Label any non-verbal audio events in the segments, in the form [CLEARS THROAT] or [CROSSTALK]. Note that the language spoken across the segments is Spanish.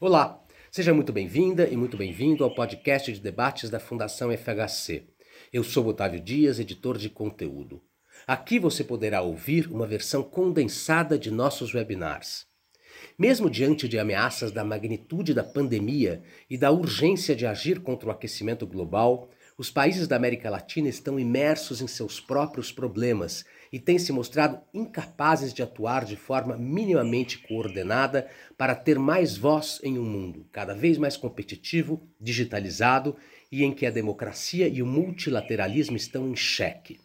Olá, seja muito bem-vinda e muito bem-vindo ao podcast de debates da Fundação FHC. Eu sou Otávio Dias, editor de conteúdo. Aqui você poderá ouvir uma versão condensada de nossos webinars. Mesmo diante de ameaças da magnitude da pandemia e da urgência de agir contra o aquecimento global, os países da América Latina estão imersos em seus próprios problemas e têm se mostrado incapazes de atuar de forma minimamente coordenada para ter mais voz em um mundo cada vez mais competitivo, digitalizado e em que a democracia e o multilateralismo estão em xeque.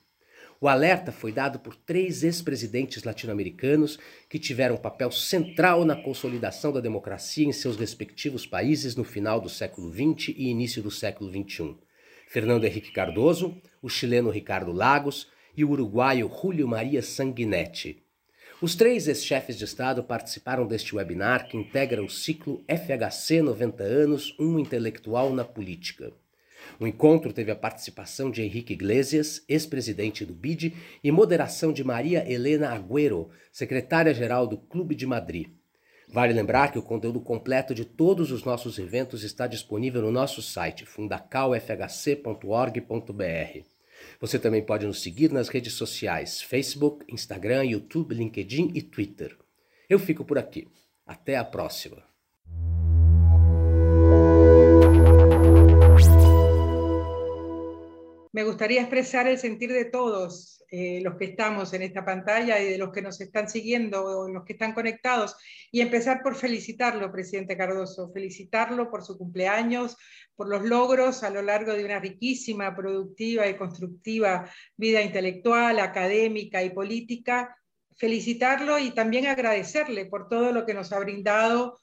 O alerta foi dado por três ex-presidentes latino-americanos que tiveram um papel central na consolidação da democracia em seus respectivos países no final do século XX e início do século XXI. Fernando Henrique Cardoso, o chileno Ricardo Lagos e o uruguaio Julio Maria Sanguinetti. Os três ex-chefes de Estado participaram deste webinar que integra o ciclo FHC 90 anos, um intelectual na política. O encontro teve a participação de Henrique Iglesias, ex-presidente do BID, e moderação de Maria Helena Agüero, secretária-geral do Clube de Madrid. Vale lembrar que o conteúdo completo de todos os nossos eventos está disponível no nosso site fundacalfhc.org.br. Você também pode nos seguir nas redes sociais Facebook, Instagram, YouTube, LinkedIn e Twitter. Eu fico por aqui. Até a próxima! me gustaría expresar el sentir de todos eh, los que estamos en esta pantalla y de los que nos están siguiendo o los que están conectados y empezar por felicitarlo, presidente Cardoso, felicitarlo por su cumpleaños, por los logros a lo largo de una riquísima, productiva y constructiva vida intelectual, académica y política, felicitarlo y también agradecerle por todo lo que nos ha brindado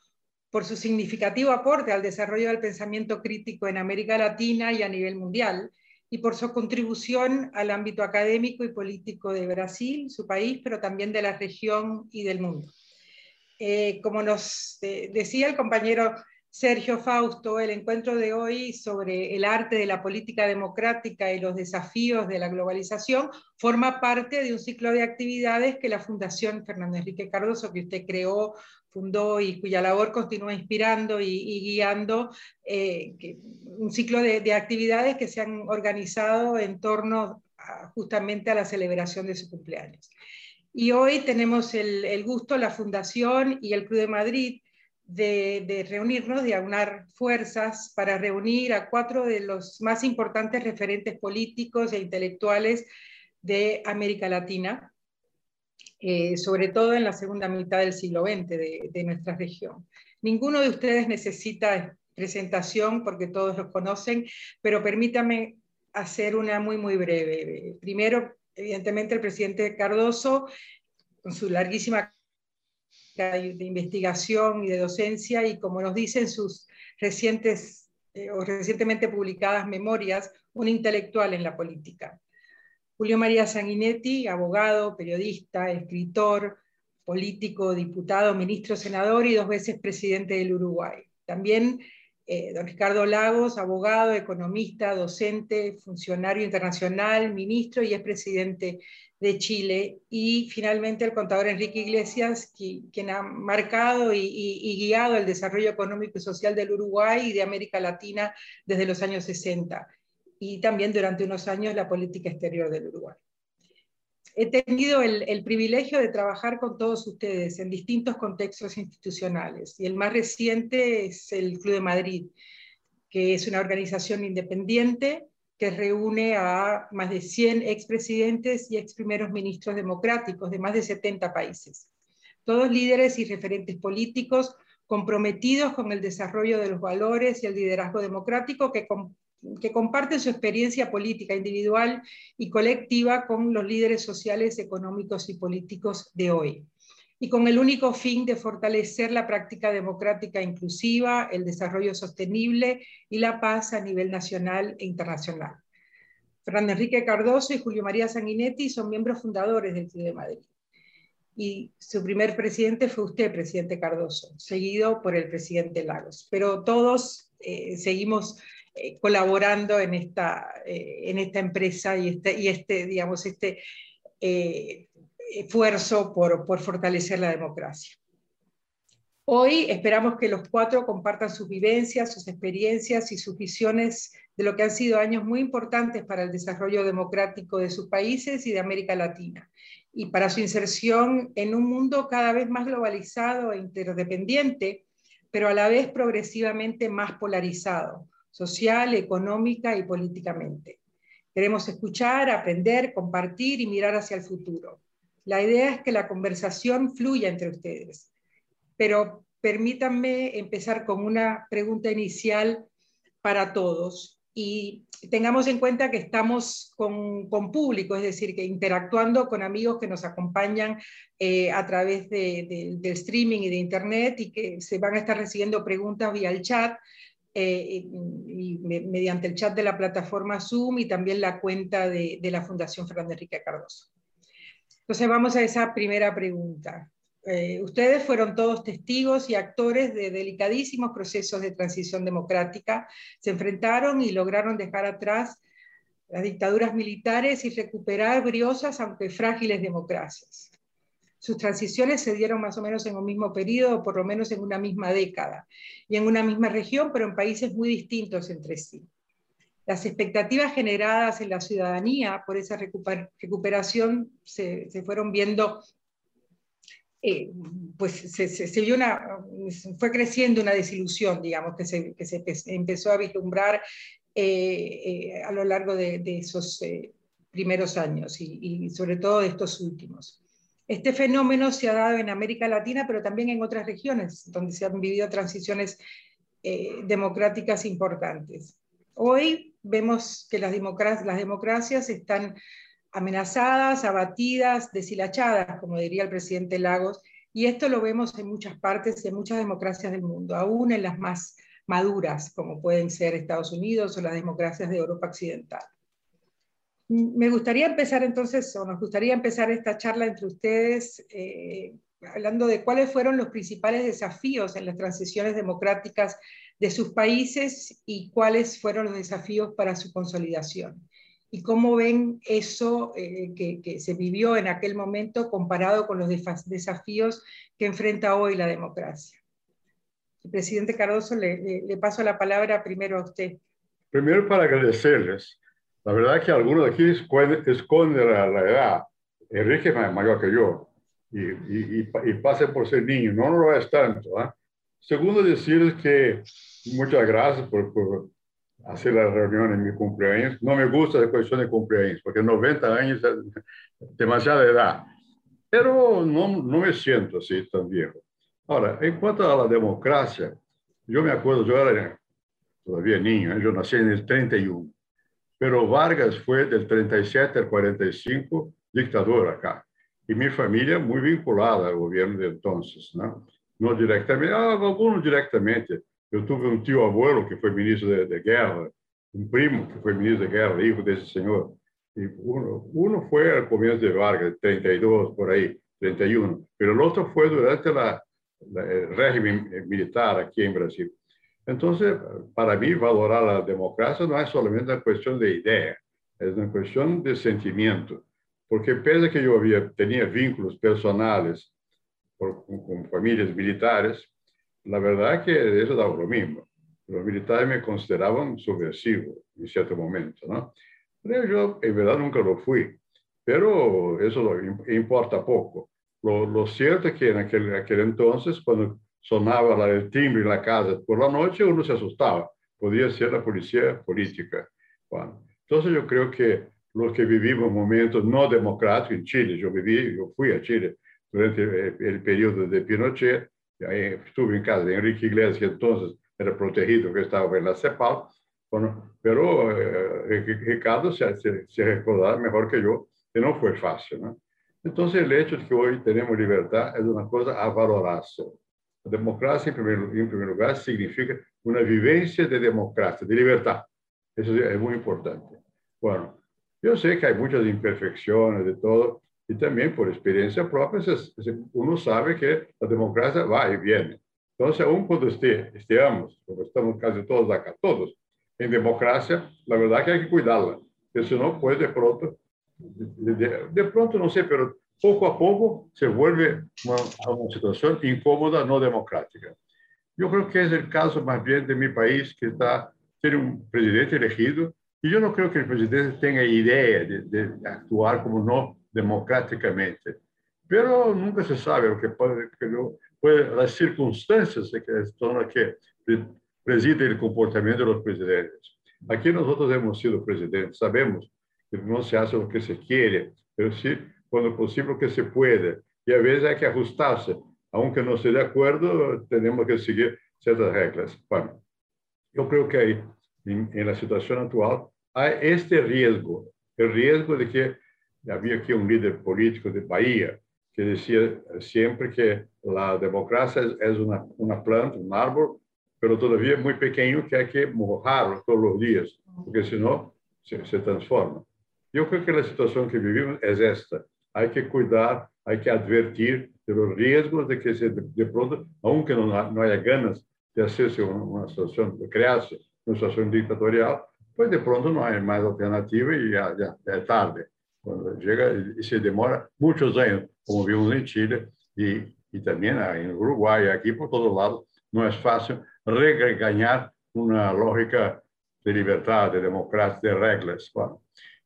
por su significativo aporte al desarrollo del pensamiento crítico en América Latina y a nivel mundial, y por su contribución al ámbito académico y político de Brasil, su país, pero también de la región y del mundo. Eh, como nos eh, decía el compañero Sergio Fausto, el encuentro de hoy sobre el arte de la política democrática y los desafíos de la globalización forma parte de un ciclo de actividades que la Fundación Fernando Enrique Cardoso, que usted creó, fundó y cuya labor continúa inspirando y, guiando, eh, un ciclo de, actividades que se han organizado en torno justamente a la celebración de su cumpleaños. Y hoy tenemos el, gusto, la Fundación y el Club de Madrid, de, reunirnos, de aunar fuerzas para reunir a cuatro de los más importantes referentes políticos e intelectuales de América Latina, eh, sobre todo en la segunda mitad del siglo XX de, nuestra región. Ninguno de ustedes necesita presentación porque todos los conocen, pero permítame hacer una muy, muy breve. Primero, evidentemente, el presidente Cardoso, con su larguísima de investigación y de docencia y como nos dicen sus recientes eh, o recientemente publicadas memorias, un intelectual en la política. Julio María Sanguinetti, abogado, periodista, escritor, político, diputado, ministro, senador y dos veces presidente del Uruguay. También eh, don Ricardo Lagos, abogado, economista, docente, funcionario internacional, ministro y es presidente de Chile. Y finalmente el contador Enrique Iglesias, quien ha marcado y, guiado el desarrollo económico y social del Uruguay y de América Latina desde los años 60. Y también durante unos años la política exterior del Uruguay he tenido el, privilegio de trabajar con todos ustedes en distintos contextos institucionales y el más reciente es el Club de Madrid, que es una organización independiente que reúne a más de 100 expresidentes y ex primeros ministros democráticos de más de 70 países. Todos líderes y referentes políticos comprometidos con el desarrollo de los valores y el liderazgo democrático que, que comparten su experiencia política individual y colectiva con los líderes sociales, económicos y políticos de hoy, y con el único fin de fortalecer la práctica democrática inclusiva, el desarrollo sostenible y la paz a nivel nacional e internacional. Fernando Enrique Cardoso y Julio María Sanguinetti son miembros fundadores del Club de Madrid. Y su primer presidente fue usted, presidente Cardoso, seguido por el presidente Lagos. Pero todos eh, seguimos eh, colaborando en esta, eh, en esta empresa y este, y este digamos, este eh, esfuerzo por, por fortalecer la democracia. Hoy esperamos que los cuatro compartan sus vivencias, sus experiencias y sus visiones de lo que han sido años muy importantes para el desarrollo democrático de sus países y de América Latina, y para su inserción en un mundo cada vez más globalizado e interdependiente, pero a la vez progresivamente más polarizado, social, económica y políticamente. Queremos escuchar, aprender, compartir y mirar hacia el futuro. La idea es que la conversación fluya entre ustedes pero permítanme empezar con una pregunta inicial para todos y tengamos en cuenta que estamos con, público, es decir, que interactuando con amigos que nos acompañan eh, a través del streaming y de Internet y que se van a estar recibiendo preguntas vía el chat. Eh, mediante el chat de la plataforma Zoom y también la cuenta de, de la Fundación Fernando Enrique Cardoso. Entonces vamos a esa primera pregunta. Eh, ustedes fueron todos testigos y actores de delicadísimos procesos de transición democrática, se enfrentaron y lograron dejar atrás las dictaduras militares y recuperar briosas, aunque frágiles, democracias. Sus transiciones se dieron más o menos en un mismo periodo, por lo menos en una misma década, y en una misma región, pero en países muy distintos entre sí. Las expectativdas generadas en la ciudadanía por esa recuperación se, se fueron viendo eh, pues se, vio una, fue creciendo una desilusión, digamos, que se, que se empezó a vislumbrar eh, eh, a lo largo de, esos primeros años y, y, sobre todo de estos últimos. Este fenómeno se ha dado en América Latina, pero también en otras regiones donde se han vivido transiciones democráticas importantes. Hoy vemos que las, democracias, las democracias están amenazadas, abatidas, deshilachadas, como diría el presidente Lagos, y esto lo vemos en muchas partes, en muchas democracias del mundo, aún en las más maduras, como pueden ser Estados Unidos o las democracias de Europa Occidental. Me gustaría empezar entonces, o nos gustaría empezar esta charla entre ustedes eh, hablando de cuáles fueron los principales desafíos en las transiciones democráticas de sus países y cuáles fueron los desafíos para su consolidación y cómo ven eso eh, que, se vivió en aquel momento comparado con los desafíos que enfrenta hoy la democracia. Presidente Cardoso, le, le, paso la palabra primero a usted. Primero para agradecerles. La verdad que algunos de aquí esconden la, la edad. Enrique es mayor que yo y, y, y, pase por ser niño. No, lo es tanto. ¿eh? Segundo, decirles que muchas gracias por, por hacer la reunión en mi cumpleaños. No me gusta la cuestión de cumpleaños, porque 90 años es demasiada edad. Pero no, no me siento así tan viejo. Ahora, en cuanto a la democracia, yo me acuerdo, yo era todavía niño, ¿eh? yo nací en el 31, pero Vargas fue del 37 al 45 dictador acá. Y mi familia muy vinculada al gobierno de entonces, ¿no? No directamente, ah, algunos directamente, eu tive um tio abuelo que foi ministro de, de guerra, um primo que foi ministro de guerra, hijo desse senhor. E uno, uno foi ao começo de Vargas, 32, por aí, 31, pero o outro foi durante la, la, el régimen militar aqui em Brasil. Então, para mim, valorar a democracia não é somente uma questão de ideia, é uma questão de sentimento. Porque, pese que eu tinha vínculos personais com, famílias militares, la verdad es que eso daba lo mismo. Los militares me consideraban subversivo en cierto momento, ¿no? Pero yo en nunca lo fui, eso lo, importa poco. Lo, cierto es que en aquel, aquel entonces, sonaba el timbre en la casa por la noche, uno se asustaba. Podía ser la policía política. Bueno, entonces yo creo que los que vivimos momentos no democráticos en Chile, yo viví, yo fui a Chile durante el, el periodo de Pinochet, estuve en casa de Enrique Iglesias, que entonces era protegido, que estaba en la CEPAL, bueno, pero eh, Ricardo se, se, se recordará mejor que yo que no fue fácil. ¿no? Entonces, el hecho de que hoy tenemos libertad es una cosa a valorarse. La democracia, en en primer lugar, significa una vivencia de democracia, de libertad. Eso es muy importante. Bueno, yo sé que hay muchas imperfecciones de todo, y también por experiencia propia, uno sabe que la democracia va y viene. Entonces, aún cuando estemos, como estamos casi todos acá, todos, en democracia, la verdad que hay que cuidarla, porque si no, pues de pronto, de, de, pronto no sé, pero poco a poco se vuelve una, una situación incómoda, no democrática. Yo creo que es el caso más bien de mi país, que está, tiene un presidente elegido, y yo no creo que el presidente tenga idea de, actuar como no democráticamente. Pero nunca se sabe lo que puede, que las circunstancias que son las que presiden el comportamiento de los presidentes. Aquí nosotros hemos sido presidentes, sabemos que no se hace lo que se quiere, pero sí cuando posible que se puede. Y a veces hay que ajustarse. Aunque no esté de acuerdo, tenemos que seguir ciertas reglas. Bueno, yo creo que hay, en la situación actual hay este riesgo, el riesgo de que había aquí un líder político de Bahía que decía siempre que la democracia es una, una planta, un árbol, pero todavía muy pequeño que hay que mojarlo todos los días, porque si no, se, se transforma. Yo creo que la situación que vivimos es esta. Hay que cuidar, hay que advertir de los riesgos de que se, de, pronto, aunque no, no, haya ganas de hacerse una, una situación, de crearse una situación dictatorial, pues de pronto no hay más alternativa y ya, ya, ya es tarde. Cuando llega y se demora muchos años, como vimos en Chile y, y también en Uruguay, aquí por todos lados, no es fácil regañar una lógica de libertad, de democracia, de reglas. Bueno,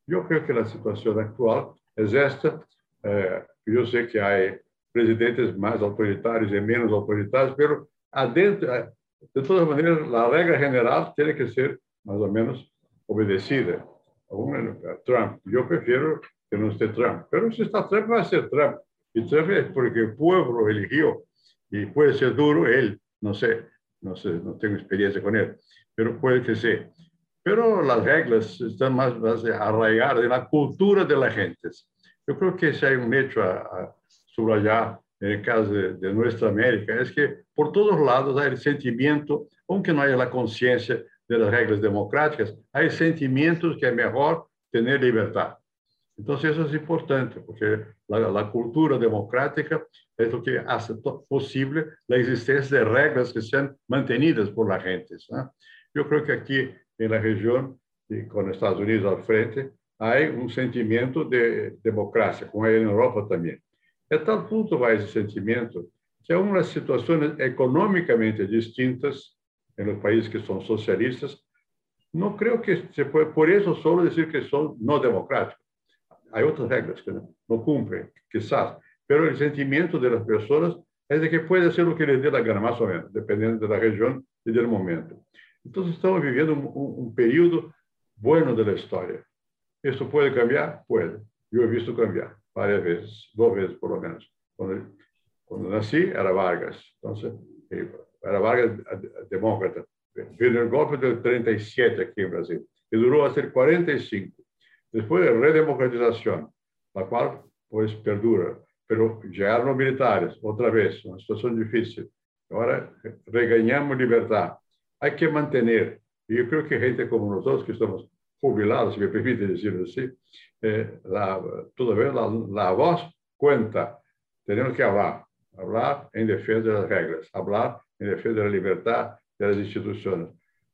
yo creo que la situación actual es esta. Yo sé que hay presidentes más autoritarios y menos autoritarios, pero adentro, de todas maneras, la regla general tiene que ser más o menos obedecida. Trump, yo prefiero que no esté Trump, pero si está Trump va a ser Trump. Y Trump es porque el pueblo eligió y puede ser duro él, no sé, no sé, no tengo experiencia con él, pero puede que sea. Pero las reglas están más, más arraigadas en la cultura de la gente. Yo creo que si hay un hecho a, a subrayar el caso de, de, nuestra América, es que por todos lados hay el sentimiento, aunque no haya la conciencia de las reglas democráticas, hay sentimientos que es mejor tener libertad. Entonces eso es importante, porque la, cultura democrática es lo que hace posible la existencia de reglas que sean mantenidas por la gente. ¿no? Yo creo que aquí en la región, y con Estados Unidos al frente, hay un sentimiento de democracia, como hay en Europa también. A tal punto va ese sentimiento que aún las situaciones económicamente distintas en los países que son socialistas, no creo que se puede por eso solo decir que son no democráticos. Hay otras reglas que no, no cumplen, quizás, pero el sentimiento de las personas es de que puede hacer lo que les dé la gana, más o menos, dependiendo de la región y del momento. Entonces estamos viviendo un, un, un periodo bueno de la historia. ¿Esto puede cambiar? Puede. Yo he visto cambiar varias veces, dos veces por lo menos. Cuando, cuando nací era Vargas, entonces eh, era Vargas demócrata. Vino el golpe del 37 aquí en Brasil, que duró hasta el 45. Después de redemocratización, la cual pues perdura, pero llegaron los militares, otra vez, una situación difícil. Ahora regañamos libertad. Hay que mantener, y yo creo que gente como nosotros que estamos jubilados, si me permite decirlo así, eh, la, todavía la, la voz cuenta. Tenemos que hablar, hablar en defensa de las reglas, hablar en defensa de la libertad de las instituciones.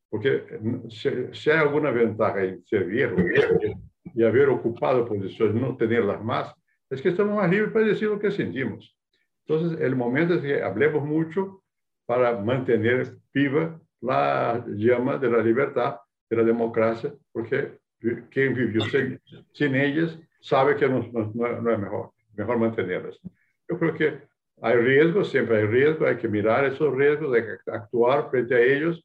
Porque si, si hay alguna ventaja en ser viejo y haber ocupado posiciones, no tenerlas más, es que estamos más libres para decir lo que sentimos. Entonces, el momento es que hablemos mucho para mantener viva la llama de la libertad, de la democracia, porque quien vivió sin, sin ellas sabe que no, no, no, es mejor, mejor mantenerlas. Yo creo que hay riesgos, siempre hay riesgos, hay que mirar esos riesgos, hay que actuar frente a ellos,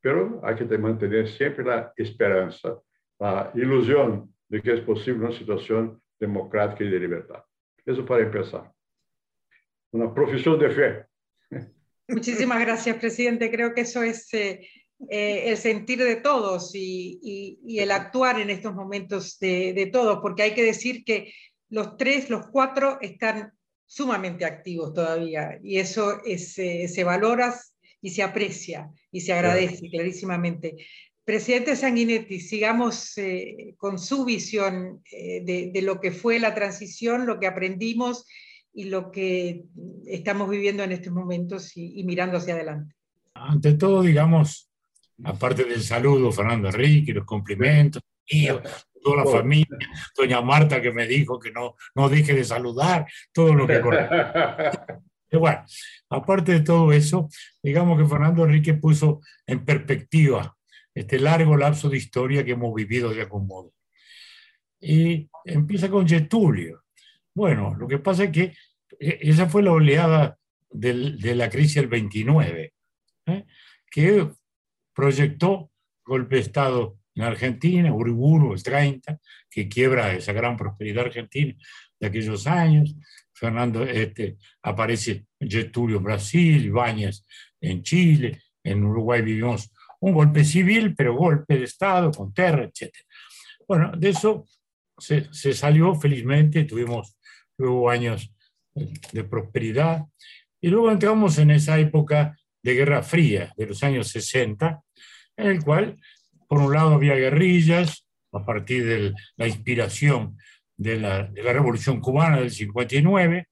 pero hay que mantener siempre la esperanza, la ilusión de que es posible una situación democrática y de libertad. Eso para empezar. Una profesión de fe. Muchísimas gracias, presidente. Creo que eso es eh, eh, el sentir de todos y, y, y, el actuar en estos momentos de, de todos, porque hay que decir que los tres, los cuatro están sumamente activos todavía y eso es, eh, se valora y se aprecia y se agradece clarísimamente. Presidente Sanguinetti, sigamos eh, con su visión eh, de, de, lo que fue la transición, lo que aprendimos y lo que estamos viviendo en estos momentos y, y mirando hacia adelante. Ante todo, digamos, aparte del saludo, Fernando Enrique, los cumplimientos, y toda la familia, doña Marta que me dijo que no, no deje de saludar, todo lo que [LAUGHS] bueno, aparte de todo eso, digamos que Fernando Enrique puso en perspectiva este largo lapso de historia que hemos vivido de algún modo. Y empieza con Getulio. Bueno, lo que pasa es que eh, esa fue la oleada de la crisis del 29, ¿eh? que proyectó golpe de Estado en Argentina, Uriburu, el 30, que quiebra esa gran prosperidad argentina de aquellos años. Fernando este, aparece Getulio en Brasil, Ibáñez en Chile, en Uruguay vivimos un golpe civil, pero golpe de Estado, con terra, etc. Bueno, de eso se, se salió felizmente, tuvimos luego años de prosperidad, y luego entramos en esa época de Guerra Fría, de los años 60, en el cual, por un lado, había guerrillas, a partir de la inspiración de la, Revolución Cubana del 59,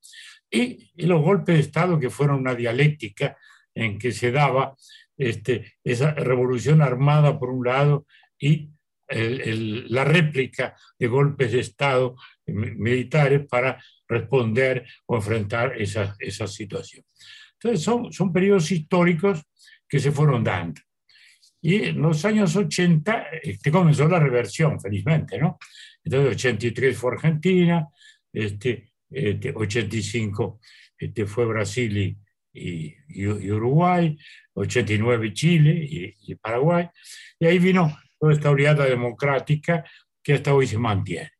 y, y, los golpes de Estado que fueron una dialéctica en que se daba este, esa revolución armada por un lado y la réplica de golpes de Estado militares para responder o enfrentar esa, esa situación. Entonces, son, son periodos históricos que se fueron dando. Y en los años 80 este, comenzó la reversión, felizmente, ¿no? Entonces, 83 fue Argentina, este, este 85 este, fue Brasil y, y, y, Uruguay, 89 Chile y, y, Paraguay, y ahí vino toda esta oleada democrática que hasta hoy se mantiene.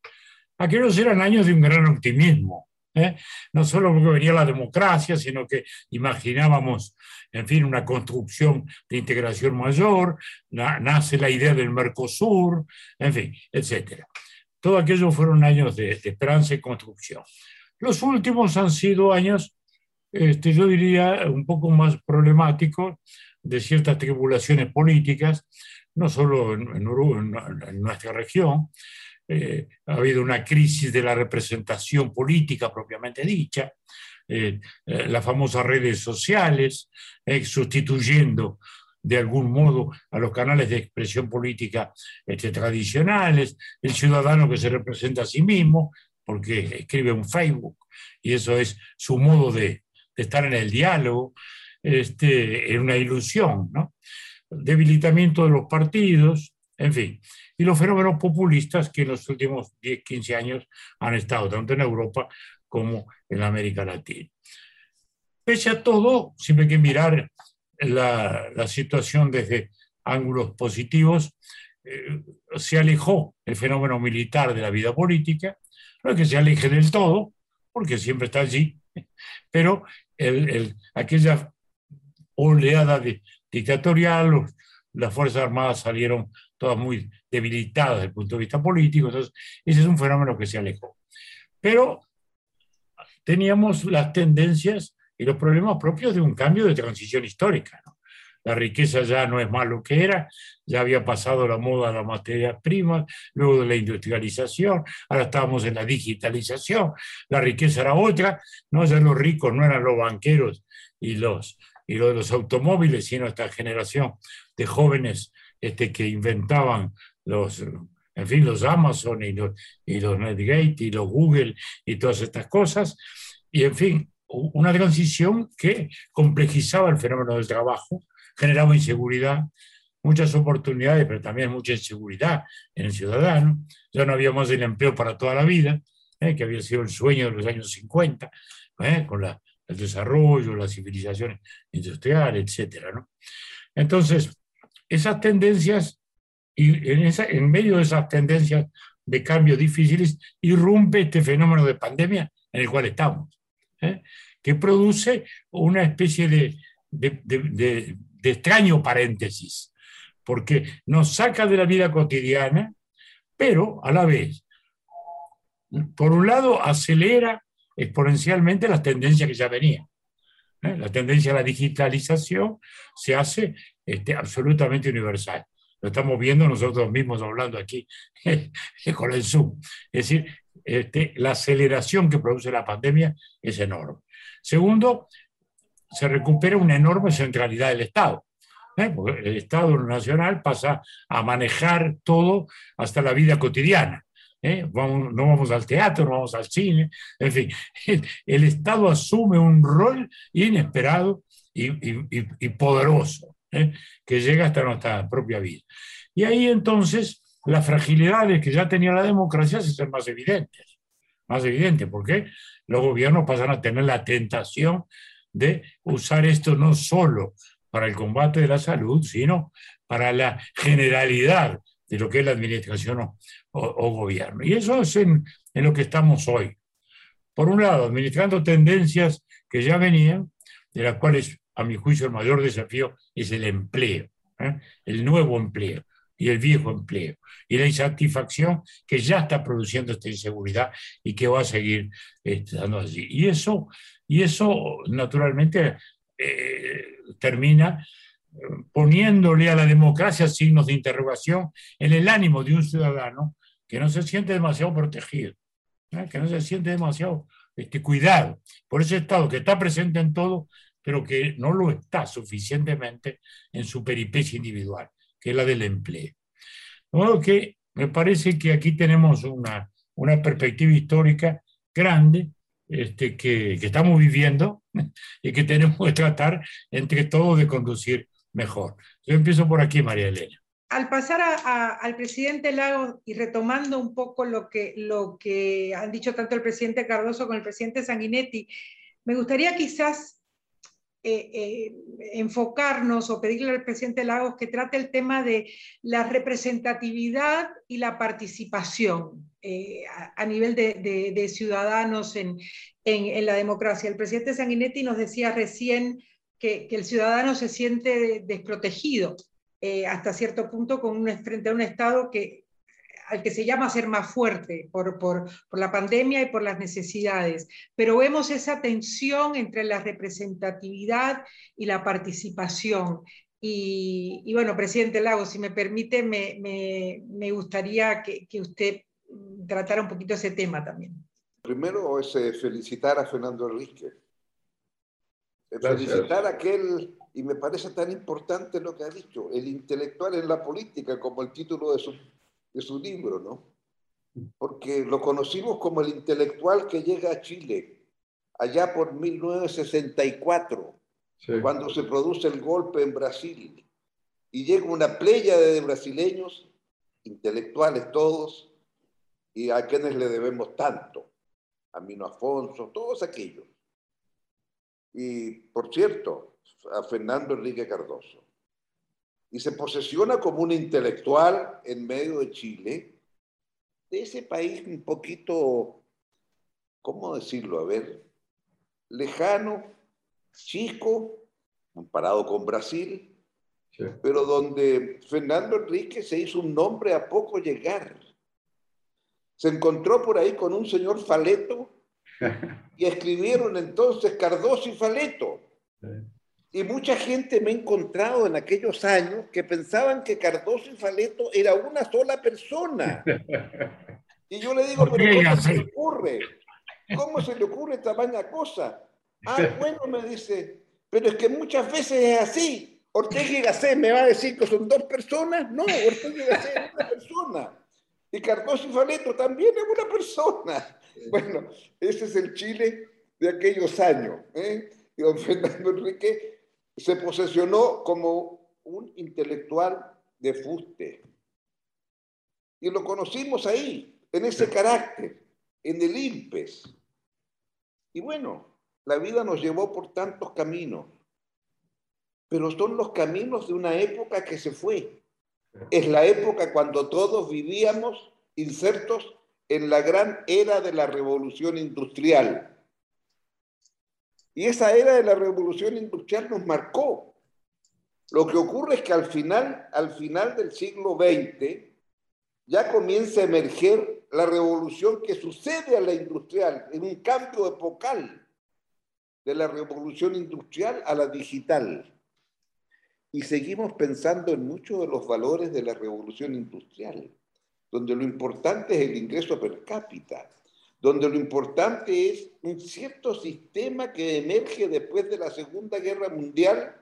Aquellos eran años de un gran optimismo, ¿eh? no solo porque venía la democracia, sino que imaginábamos, en fin, una construcción de integración mayor, na, nace la idea del Mercosur, en fin, etc. Todo aquello fueron años de, de esperanza y construcción. Los últimos han sido años, este, yo diría, un poco más problemáticos, de ciertas tribulaciones políticas, no solo en, en, en nuestra región, eh, ha habido una crisis de la representación política propiamente dicha, eh, eh, las famosas redes sociales, sustituyendo de algún modo a los canales de expresión política este, tradicionales, el ciudadano que se representa a sí mismo, porque escribe un Facebook, y eso es su modo de, de estar en el diálogo, este, en una ilusión, ¿no? debilitamiento de los partidos, en fin y los fenómenos populistas que en los últimos 10, 15 años han estado tanto en Europa como en América Latina. Pese a todo, siempre hay que mirar la, la situación desde ángulos positivos, eh, se alejó el fenómeno militar de la vida política, no es que se aleje del todo, porque siempre está allí, [LAUGHS] pero el, el, aquella oleada de, dictatorial, las Fuerzas Armadas salieron todas muy debilitadas desde el punto de vista político, entonces ese es un fenómeno que se alejó. Pero teníamos las tendencias y los problemas propios de un cambio de transición histórica. La riqueza ya no es más lo que era, ya había pasado la moda de las materias primas, luego de la industrialización, ahora estábamos en la digitalización, la riqueza era otra, no ya los ricos no eran los banqueros y los, y los de los automóviles, sino esta generación de jóvenes este, que inventaban los, en fin, los Amazon y los, y los Netgate y los Google y todas estas cosas. Y, en fin, una transición que complejizaba el fenómeno del trabajo, generaba inseguridad, muchas oportunidades, pero también mucha inseguridad en el ciudadano. Ya no había más el empleo para toda la vida, ¿eh? que había sido el sueño de los años 50, ¿eh? con la, el desarrollo, la civilización industrial, etc. ¿no? Entonces, esas tendencias, y en, medio de esas tendencias de cambio difíciles, irrumpe este fenómeno de pandemia en el cual estamos, ¿eh? que produce una especie de, de, de, extraño paréntesis, porque nos saca de la vida cotidiana, pero a la vez, por un lado, acelera exponencialmente las tendencias que ya venían. ¿eh? La tendencia a la digitalización se hace este, absolutamente universal. Lo estamos viendo nosotros mismos hablando aquí [LAUGHS] con el Zoom. Es decir, este, la aceleración que produce la pandemia es enorme. Segundo, se recupera una enorme centralidad del Estado. ¿eh? El Estado Nacional pasa a manejar todo hasta la vida cotidiana. ¿Eh? No vamos al teatro, no vamos al cine, en fin, el, Estado asume un rol inesperado y, y, poderoso ¿eh? que llega hasta nuestra propia vida. Y ahí entonces las fragilidades que ya tenía la democracia se hacen más evidentes, más evidentes, porque los gobiernos pasan a tener la tentación de usar esto no solo para el combate de la salud, sino para la generalidad de lo que es la administración o, gobierno. Y eso es en, lo que estamos hoy. Por un lado, administrando tendencias que ya venían, de las cuales, a mi juicio, el mayor desafío es el empleo, ¿eh? el nuevo empleo y el viejo empleo, y la insatisfacción que ya está produciendo esta inseguridad y que va a seguir estando así. Y eso, y eso naturalmente, eh, termina eh, poniéndole a la democracia signos de interrogación en el ánimo de un ciudadano que no se siente demasiado protegido, ¿eh? que no se siente demasiado este, cuidado por ese Estado que está presente en todo, pero que no lo está suficientemente en su peripecia individual, que es la del empleo. De modo que me parece que aquí tenemos una, una perspectiva histórica grande este, que, que, estamos viviendo [LAUGHS] y que tenemos que tratar entre todos de conducir mejor. Yo empiezo por aquí, María Elena. Al pasar al presidente Lagos y retomando un poco lo que, lo que han dicho tanto el presidente Cardoso como el presidente Sanguinetti, me gustaría quizás eh, eh, enfocarnos o pedirle al presidente Lagos que trate el tema de la representatividad y la participación eh, a, nivel de, ciudadanos en, la democracia. El presidente Sanguinetti nos decía recién que, el ciudadano se siente desprotegido hasta cierto punto con frente a un Estado que, al que se llama ser más fuerte por, por, por, la pandemia y por las necesidades. Pero vemos esa tensión entre la representatividad y la participación. Y, y bueno, presidente Lago, si me permite, me, me, me gustaría que, que, usted tratara un poquito ese tema también. Primero es eh, felicitar a Fernando Enrique. Felicitar a aquel, y me parece tan importante lo que ha dicho, el intelectual en la política, como el título de su de su libro, ¿no? Porque lo conocimos como el intelectual que llega a Chile, allá por 1964, cuando se produce el golpe en Brasil, y llega una playa de brasileños, intelectuales todos, y a quienes le debemos tanto, a Mino Afonso, todos aquellos. Y, por cierto, a Fernando Enrique Cardoso y se posesiona como un intelectual en medio de Chile, de ese país un poquito, ¿cómo decirlo? A ver, lejano, chico, comparado con Brasil, pero donde Fernando Enrique se hizo un nombre a poco llegar. Se encontró por ahí con un señor Faleto [LAUGHS] y escribieron entonces Cardoso y Faleto. Y mucha gente me ha encontrado en aquellos años que pensaban que Cardoso y Faleto era una sola persona. Y yo le digo, pero ¿cómo se le ocurre? ¿Cómo se le ocurre vaina cosa? Ah, bueno, me dice, pero es que muchas veces es así. Ortega y Gasset me va a decir que son dos personas. No, Ortega y Gasset es una persona. Y Cardoso y Faleto también es una persona. Bueno, ese es el Chile de aquellos años. ¿eh? Y don Fernando Enrique se posesionó como un intelectual de fuste. Y lo conocimos ahí, en ese carácter, en el IMPES. Y bueno, la vida nos llevó por tantos caminos, pero son los caminos de una época que se fue. Es la época cuando todos vivíamos insertos en la gran era de la revolución industrial y esa era de la revolución industrial nos marcó. Lo que ocurre es que al final, al final del siglo XX, ya comienza a emerger la revolución que sucede a la industrial, en un cambio epocal de la revolución industrial a la digital. Y seguimos pensando en muchos de los valores de la revolución industrial, donde lo importante es el ingreso per cápita, donde lo importante es un cierto sistema que emerge después de la Segunda Guerra Mundial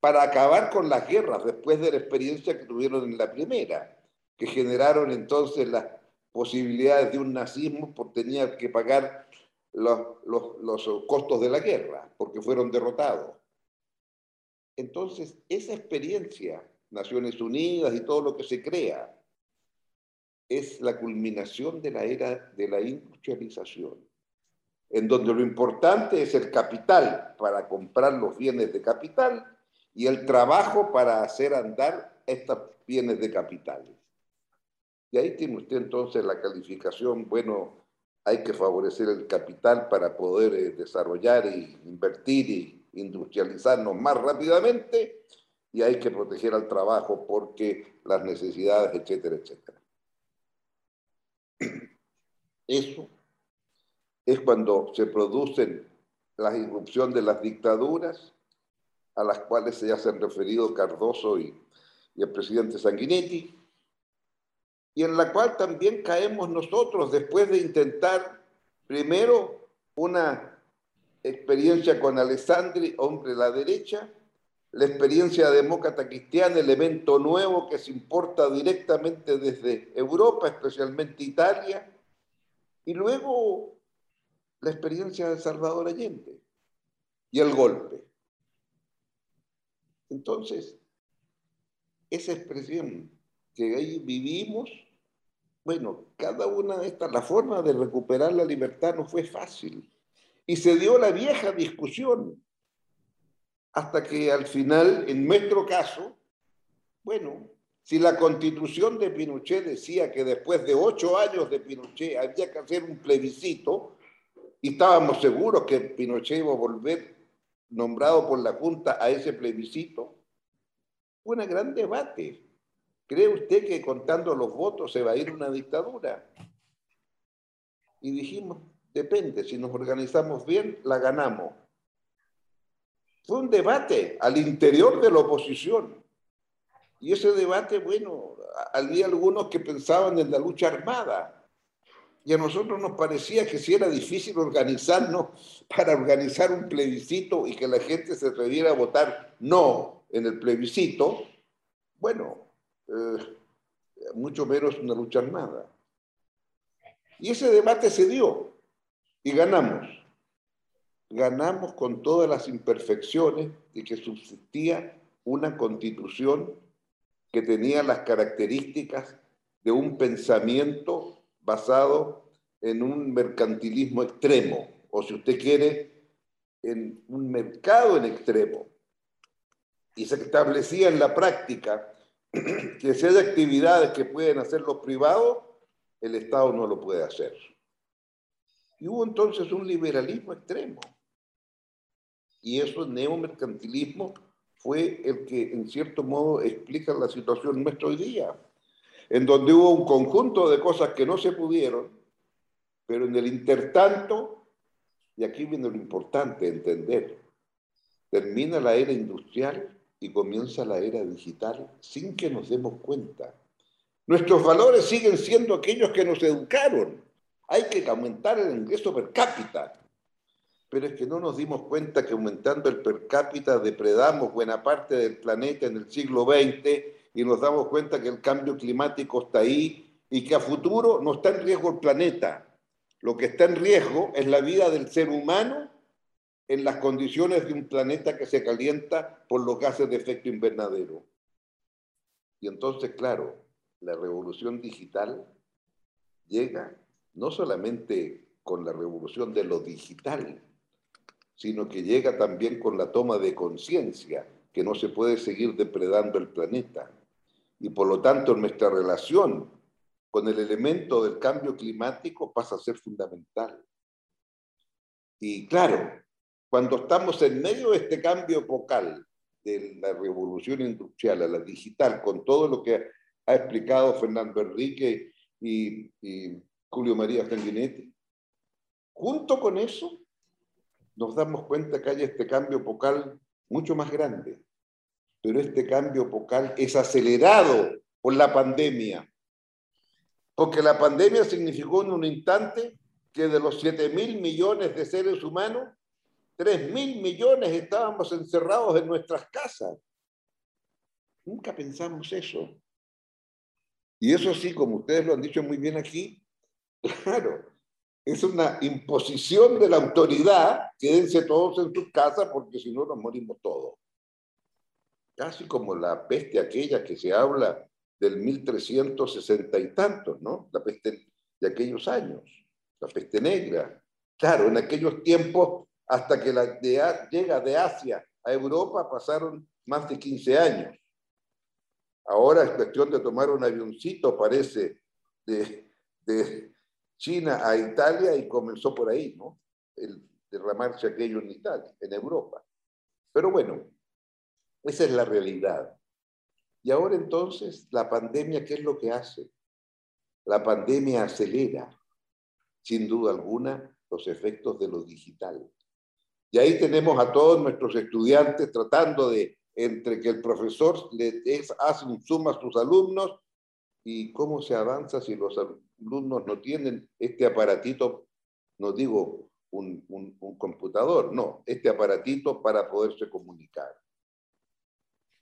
para acabar con las guerras después de la experiencia que tuvieron en la primera, que generaron entonces las posibilidades de un nazismo por tener que pagar los, los, los costos de la guerra, porque fueron derrotados. Entonces, esa experiencia, Naciones Unidas y todo lo que se crea, es la culminación de la era de la industrialización, en donde lo importante es el capital para comprar los bienes de capital y el trabajo para hacer andar estos bienes de capital. Y ahí tiene usted entonces la calificación, bueno, hay que favorecer el capital para poder eh, desarrollar e invertir y industrializarnos más rápidamente y hay que proteger al trabajo porque las necesidades, etcétera, etcétera. Eso es cuando se producen la irrupción de las dictaduras a las cuales ya se han referido Cardoso y, y el presidente Sanguinetti, y en la cual también caemos nosotros después de intentar primero una experiencia con Alessandri, hombre de la derecha, la experiencia demócrata cristiana, el evento nuevo que se importa directamente desde Europa, especialmente Italia, y luego la experiencia de Salvador Allende y el golpe. Entonces, esa expresión que ahí vivimos, bueno, cada una de estas, la forma de recuperar la libertad no fue fácil. Y se dio la vieja discusión hasta que al final, en nuestro caso, bueno, si la constitución de Pinochet decía que después de ocho años de Pinochet había que hacer un plebiscito, y estábamos seguros que Pinochet iba a volver nombrado por la Junta a ese plebiscito, fue un gran debate. ¿Cree usted que contando los votos se va a ir una dictadura? Y dijimos, depende, si nos organizamos bien, la ganamos. Fue un debate al interior de la oposición. Y ese debate, bueno, había algunos que pensaban en la lucha armada. Y a nosotros nos parecía que si era difícil organizarnos [LAUGHS] para organizar un plebiscito y que la gente se atreviera a votar no en el plebiscito, bueno, eh, mucho menos una lucha armada. Y ese debate se dio y ganamos ganamos con todas las imperfecciones de que subsistía una constitución que tenía las características de un pensamiento basado en un mercantilismo extremo, o si usted quiere, en un mercado en extremo. Y se establecía en la práctica [CLEARS THROAT] que si hay actividades que pueden hacer los privados, el Estado no lo puede hacer. Y hubo entonces un liberalismo extremo y eso, el neomercantilismo, fue el que en cierto modo explica la situación nuestra hoy día, en donde hubo un conjunto de cosas que no se pudieron, pero en el intertanto, y aquí viene lo importante entender, termina la era industrial y comienza la era digital sin que nos demos cuenta. Nuestros valores siguen siendo aquellos que nos educaron. Hay que aumentar el ingreso per cápita pero es que no nos dimos cuenta que aumentando el per cápita depredamos buena parte del planeta en el siglo XX y nos damos cuenta que el cambio climático está ahí y que a futuro no está en riesgo el planeta. Lo que está en riesgo es la vida del ser humano en las condiciones de un planeta que se calienta por los gases de efecto invernadero. Y entonces, claro, la revolución digital llega no solamente con la revolución de lo digital, sino que llega también con la toma de conciencia que no se puede seguir depredando el planeta. Y por lo tanto nuestra relación con el elemento del cambio climático pasa a ser fundamental. Y claro, cuando estamos en medio de este cambio epocal de la revolución industrial a la digital, con todo lo que ha explicado Fernando Enrique y, Julio María Sanguinetti, junto con eso nos damos cuenta que hay este cambio epocal mucho más grande. Pero este cambio epocal es acelerado por la pandemia. Porque la pandemia significó en un instante que de los 7 mil millones de seres humanos, 3 mil millones estábamos encerrados en nuestras casas. Nunca pensamos eso. Y eso sí, como ustedes lo han dicho muy bien aquí, [LAUGHS] claro, es una imposición de la autoridad, quédense todos en sus casas porque si no nos morimos todos. Casi como la peste aquella que se habla del 1360 y tantos, ¿no? La peste de aquellos años, la peste negra. Claro, en aquellos tiempos, hasta que la llega de Asia a Europa, pasaron más de 15 años. Ahora es cuestión de tomar un avioncito, parece, de, de China a Italia y comenzó por ahí, ¿no? El derramarse aquello en Italia, en Europa. Pero bueno, esa es la realidad. Y ahora entonces, la pandemia, ¿qué es lo que hace? La pandemia acelera, sin duda alguna, los efectos de lo digital. Y ahí tenemos a todos nuestros estudiantes tratando de, entre que el profesor le hace un zoom a sus alumnos y cómo se avanza si los alumnos no tienen este aparatito, no digo un, un computador, no, este aparatito para poderse comunicar.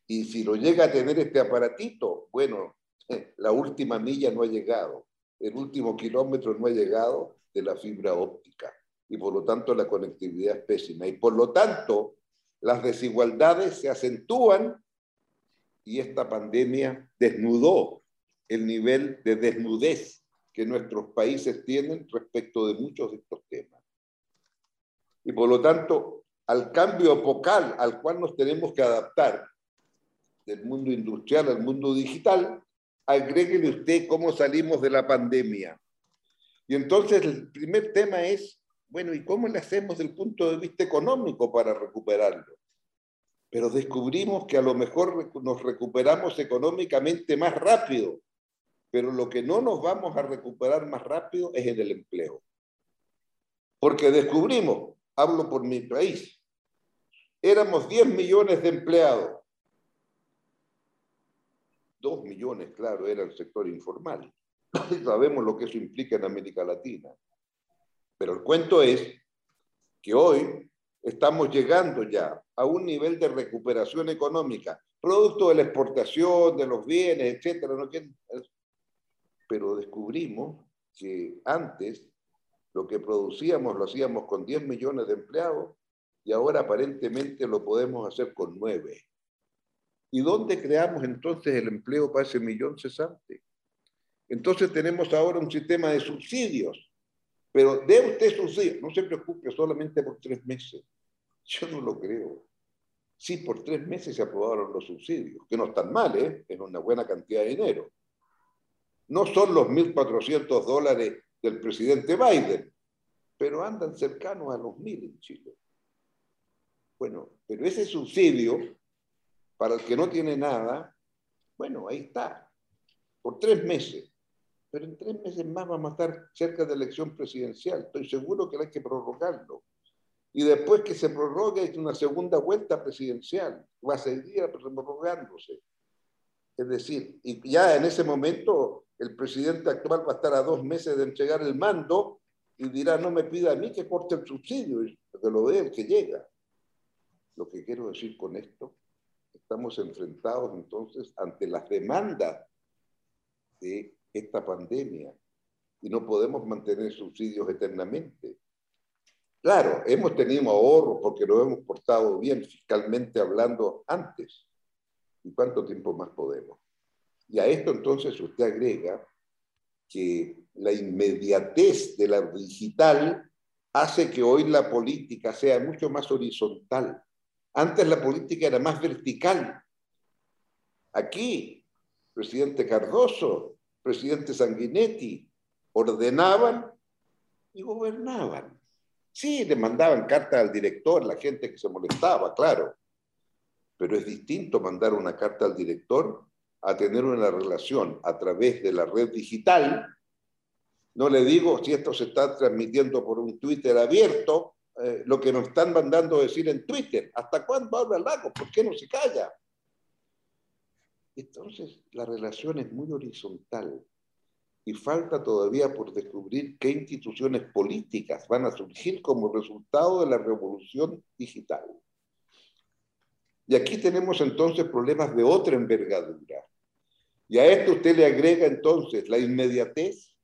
Y si lo llega a tener este aparatito, bueno, [LAUGHS] la última milla no ha llegado, el último kilómetro no ha llegado de la fibra óptica y por lo tanto la conectividad es pésima. Y por lo tanto, las desigualdades se acentúan y esta pandemia desnudó el nivel de desnudez que nuestros países tienen respecto de muchos de estos temas. Y por lo tanto, al cambio epocal al cual nos tenemos que adaptar del mundo industrial al mundo digital, agréguele usted cómo salimos de la pandemia. Y entonces el primer tema es, bueno, ¿y cómo le hacemos desde el punto de vista económico para recuperarlo? Pero descubrimos que a lo mejor nos recuperamos económicamente más rápido, pero lo que no nos vamos a recuperar más rápido es en el empleo. Porque descubrimos, hablo por mi país, éramos 10 millones de empleados Dos millones, claro, era el sector informal. [COUGHS] Sabemos lo que eso implica en América Latina. Pero el cuento es que hoy estamos llegando ya a un nivel de recuperación económica, producto de la exportación, de los bienes, etcétera. Pero descubrimos que antes lo que producíamos lo hacíamos con 10 millones de empleados y ahora aparentemente lo podemos hacer con 9. ¿Y dónde creamos entonces el empleo para ese millón cesante? Entonces tenemos ahora un sistema de subsidios, pero de usted subsidios, no se preocupe solamente por tres meses. Yo no lo creo. Sí, por tres meses se aprobaron los subsidios, que no están mal, ¿eh? es una buena cantidad de dinero. No son los 1.400 dólares del presidente Biden, pero andan cercanos a los 1.000 en Chile. Bueno, pero ese subsidio para el que no tiene nada, bueno, ahí está, por tres meses. Pero en tres meses más vamos a estar cerca de elección presidencial. Estoy seguro que hay que prorrogarlo. Y después que se prorrogue, hay una segunda vuelta presidencial. Va a seguir prorrogándose. Es decir, y ya en ese momento el presidente actual va a estar a dos meses de entregar el mando y dirá, no me pida a mí que corte el subsidio, que lo vea el que llega. Lo que quiero decir con esto estamos enfrentados entonces ante las demandas de esta pandemia y no podemos mantener subsidios eternamente. Claro, hemos tenido ahorros porque lo hemos portado bien fiscalmente hablando antes. ¿Y cuánto tiempo más podemos? Y a esto entonces usted agrega que la inmediatez de la digital hace que hoy la política sea mucho más horizontal antes la política era más vertical. Aquí, presidente Cardoso, presidente Sanguinetti, ordenaban y gobernaban. Sí, le mandaban cartas al director, la gente que se molestaba, claro. Pero es distinto mandar una carta al director a tener una relación a través de la red digital. No le digo si esto se está transmitiendo por un Twitter abierto, eh, lo que nos están mandando decir en Twitter. ¿Hasta cuándo habla Lago? ¿Por qué no se calla? Entonces, la relación es muy horizontal y falta todavía por descubrir qué instituciones políticas van a surgir como resultado de la revolución digital. Y aquí tenemos entonces problemas de otra envergadura. Y a esto usted le agrega entonces la inmediatez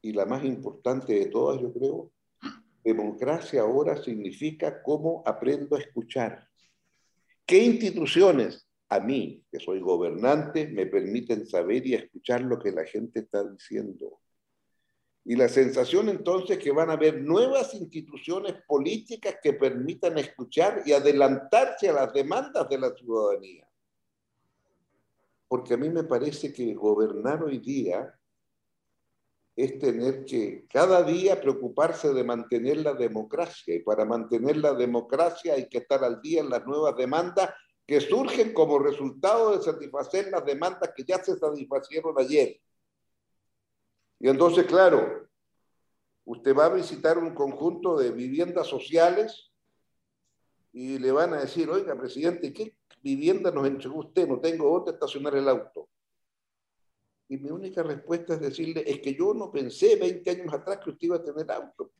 y la más importante de todas, yo creo, democracia ahora significa cómo aprendo a escuchar. ¿Qué instituciones a mí, que soy gobernante, me permiten saber y escuchar lo que la gente está diciendo? Y la sensación entonces que van a haber nuevas instituciones políticas que permitan escuchar y adelantarse a las demandas de la ciudadanía. Porque a mí me parece que gobernar hoy día es tener que cada día preocuparse de mantener la democracia. Y para mantener la democracia hay que estar al día en las nuevas demandas que surgen como resultado de satisfacer las demandas que ya se satisfacieron ayer. Y entonces, claro, usted va a visitar un conjunto de viviendas sociales y le van a decir, oiga, presidente, ¿qué vivienda nos entregó usted? No tengo dónde estacionar el auto. Y mi única respuesta es decirle, es que yo no pensé 20 años atrás que usted iba a tener auto.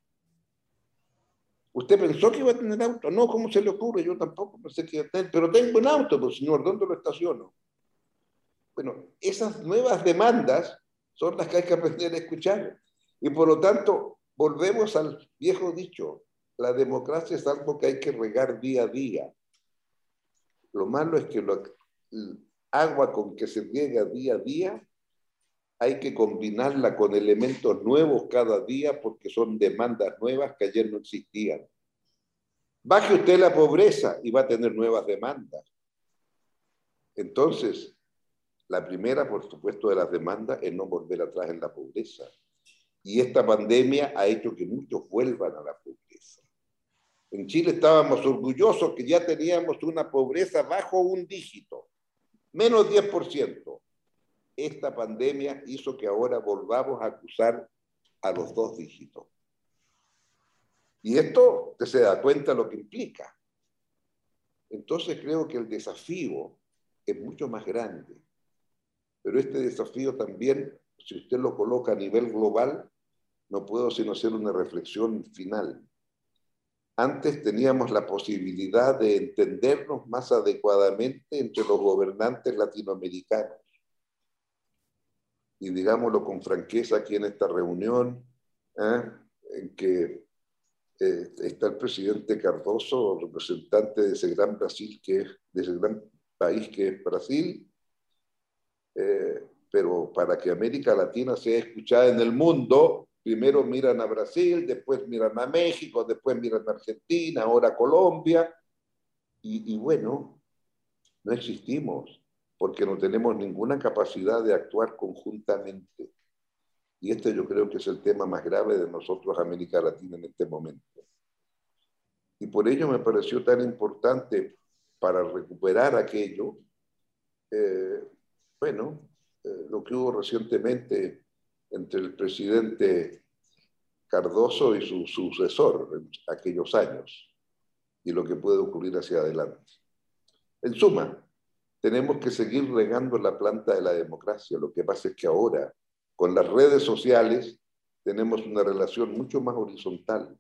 ¿Usted pensó que iba a tener auto? No, ¿cómo se le ocurre? Yo tampoco pensé que iba a tener, pero tengo un auto, pues señor, ¿dónde lo estaciono? Bueno, esas nuevas demandas son las que hay que aprender a escuchar. Y por lo tanto, volvemos al viejo dicho, la democracia es algo que hay que regar día a día. Lo malo es que lo, el agua con que se riega día a día hay que combinarla con elementos nuevos cada día porque son demandas nuevas que ayer no existían. Baje usted la pobreza y va a tener nuevas demandas. Entonces, la primera, por supuesto, de las demandas es no volver atrás en la pobreza. Y esta pandemia ha hecho que muchos vuelvan a la pobreza. En Chile estábamos orgullosos que ya teníamos una pobreza bajo un dígito, menos 10% esta pandemia hizo que ahora volvamos a acusar a los dos dígitos. Y esto se da cuenta lo que implica. Entonces creo que el desafío es mucho más grande. Pero este desafío también, si usted lo coloca a nivel global, no puedo sino hacer una reflexión final. Antes teníamos la posibilidad de entendernos más adecuadamente entre los gobernantes latinoamericanos y digámoslo con franqueza aquí en esta reunión, ¿eh? en que eh, está el presidente Cardoso, representante de ese gran Brasil, que es, de ese gran país que es Brasil, eh, pero para que América Latina sea escuchada en el mundo, primero miran a Brasil, después miran a México, después miran a Argentina, ahora a Colombia, y, bueno, no existimos porque no tenemos ninguna capacidad de actuar conjuntamente. Y este yo creo que es el tema más grave de nosotros, América Latina, en este momento. Y por ello me pareció tan importante para recuperar aquello, eh, bueno, eh, lo que hubo recientemente entre el presidente Cardoso y su sucesor en aquellos años, y lo que puede ocurrir hacia adelante. En suma, tenemos que seguir regando la planta de la democracia. Lo que pasa es que ahora, con las redes sociales, tenemos una relación mucho más horizontal.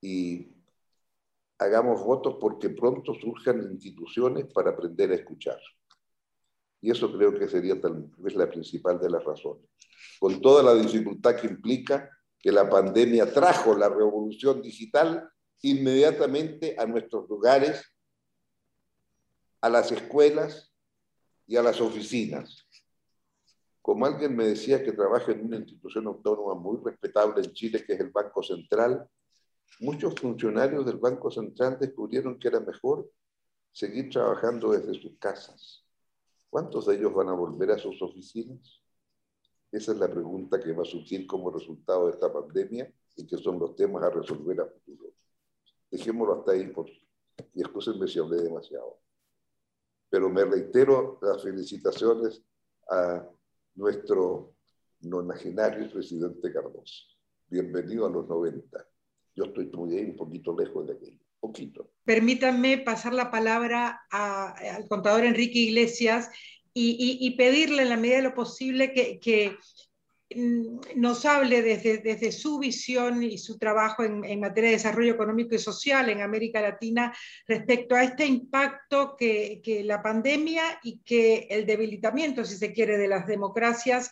Y hagamos votos porque pronto surjan instituciones para aprender a escuchar. Y eso creo que sería tal vez la principal de las razones. Con toda la dificultad que implica que la pandemia trajo la revolución digital inmediatamente a nuestros lugares a las escuelas y a las oficinas. Como alguien me decía que trabaja en una institución autónoma muy respetable en Chile, que es el Banco Central, muchos funcionarios del Banco Central descubrieron que era mejor seguir trabajando desde sus casas. ¿Cuántos de ellos van a volver a sus oficinas? Esa es la pregunta que va a surgir como resultado de esta pandemia y que son los temas a resolver a futuro. Dejémoslo hasta ahí por, y escúsenme si hablé demasiado pero me reitero las felicitaciones a nuestro nonagenario presidente Cardoso. Bienvenido a los 90. Yo estoy todavía un poquito lejos de aquello, poquito. Permítanme pasar la palabra al contador Enrique Iglesias y, pedirle en la medida de lo posible que, mm, nos hable desde, su visión y su trabajo en, materia de desarrollo económico y social en América Latina respecto a este impacto que, que la pandemia y que el debilitamiento, si se quiere, de las democracias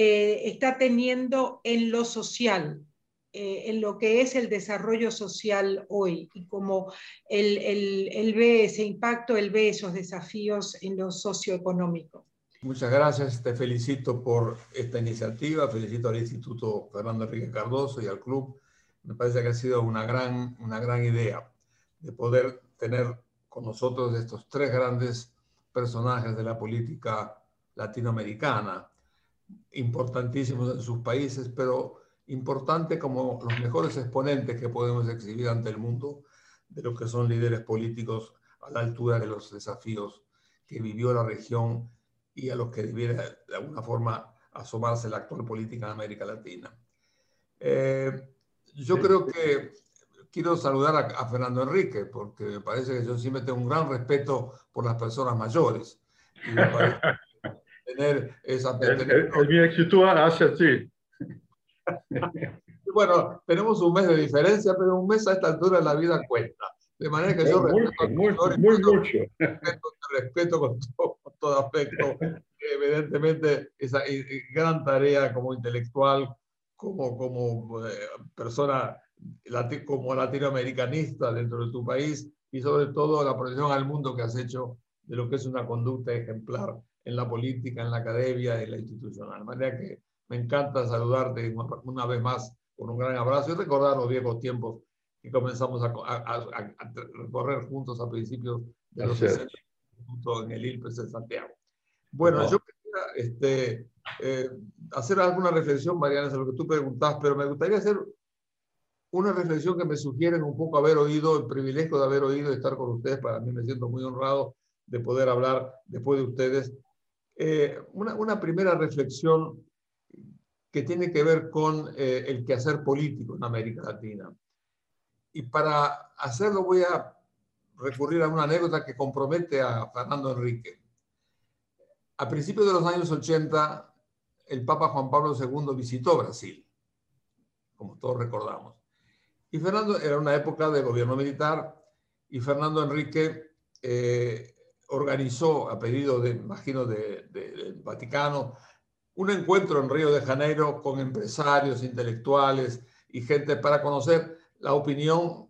eh, está teniendo en lo social, eh, en lo que es el desarrollo social hoy y cómo él, él, él, ve ese impacto, él ve esos desafíos en lo socioeconómico. Muchas gracias, te felicito por esta iniciativa, felicito al Instituto Fernando Enrique Cardoso y al club. Me parece que ha sido una gran, una gran idea de poder tener con nosotros estos tres grandes personajes de la política latinoamericana, importantísimos en sus países, pero importante como los mejores exponentes que podemos exhibir ante el mundo de lo que son líderes políticos a la altura de los desafíos que vivió la región y a los que debiera de alguna forma asomarse la actual política en América Latina. Eh, yo creo que quiero saludar a, a, Fernando Enrique, porque me parece que yo siempre tengo un gran respeto por las personas mayores. Y me parece [LAUGHS] tener esa... Tener, el, el, mi actitud hace así. Bueno, tenemos un mes de diferencia, pero un mes a esta altura de la vida cuenta. De manera que yo respeto, muy mucho. Respeto, respeto con, todo, con, todo, aspecto. Evidentemente, esa gran tarea como intelectual, como, como eh, persona como latinoamericanista dentro de tu país y sobre todo la proyección al mundo que has hecho de lo que es una conducta ejemplar en la política, en la academia, en la institucional. De manera que me encanta saludarte una vez más con un gran abrazo y recordar los viejos tiempos que comenzamos a, a, a, a recorrer juntos a principios de los 60 en el ILPES de Santiago. Bueno, no. yo quería este, eh, hacer alguna reflexión, Mariana, sobre lo que tú preguntas, pero me gustaría hacer una reflexión que me sugieren un poco haber oído, el privilegio de haber oído y estar con ustedes. Para mí me siento muy honrado de poder hablar después de ustedes. Eh, una, una primera reflexión que tiene que ver con eh, el quehacer político en América Latina. Y para hacerlo voy a recurrir a una anécdota que compromete a Fernando Enrique. A principios de los años 80, el Papa Juan Pablo II visitó Brasil, como todos recordamos. Y Fernando era una época de gobierno militar y Fernando Enrique eh, organizó, a pedido, de, imagino, del de, Vaticano, un encuentro en Río de Janeiro con empresarios, intelectuales y gente para conocer la opinión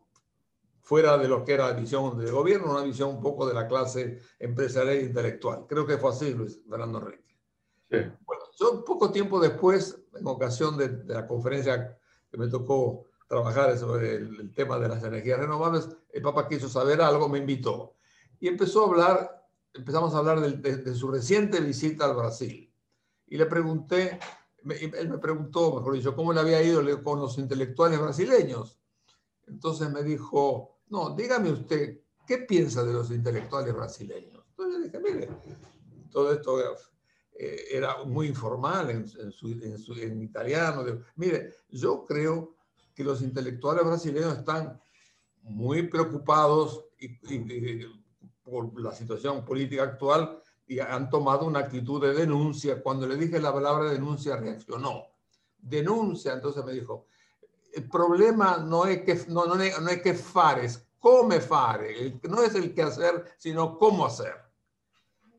fuera de lo que era la visión del gobierno, una visión un poco de la clase empresarial e intelectual. Creo que fue así, Luis Fernando Enrique. Sí. Bueno, yo poco tiempo después, en ocasión de, de, la conferencia que me tocó trabajar sobre el, el, tema de las energías renovables, el Papa quiso saber algo, me invitó. Y empezó a hablar, empezamos a hablar de, de, de su reciente visita al Brasil y le pregunté, él me preguntó, mejor dicho, cómo le había ido con los intelectuales brasileños. Entonces me dijo, no, dígame usted, ¿qué piensa de los intelectuales brasileños? Entonces le dije, mire, todo esto eh, era muy informal en, en, su, en, su, en italiano. Mire, yo creo que los intelectuales brasileños están muy preocupados y, y, y, por la situación política actual y han tomado una actitud de denuncia. Cuando le dije la palabra denuncia, reaccionó. Denuncia, entonces me dijo, el problema no es que, no, no, no es que fares, come fare, no es el qué hacer, sino cómo hacer.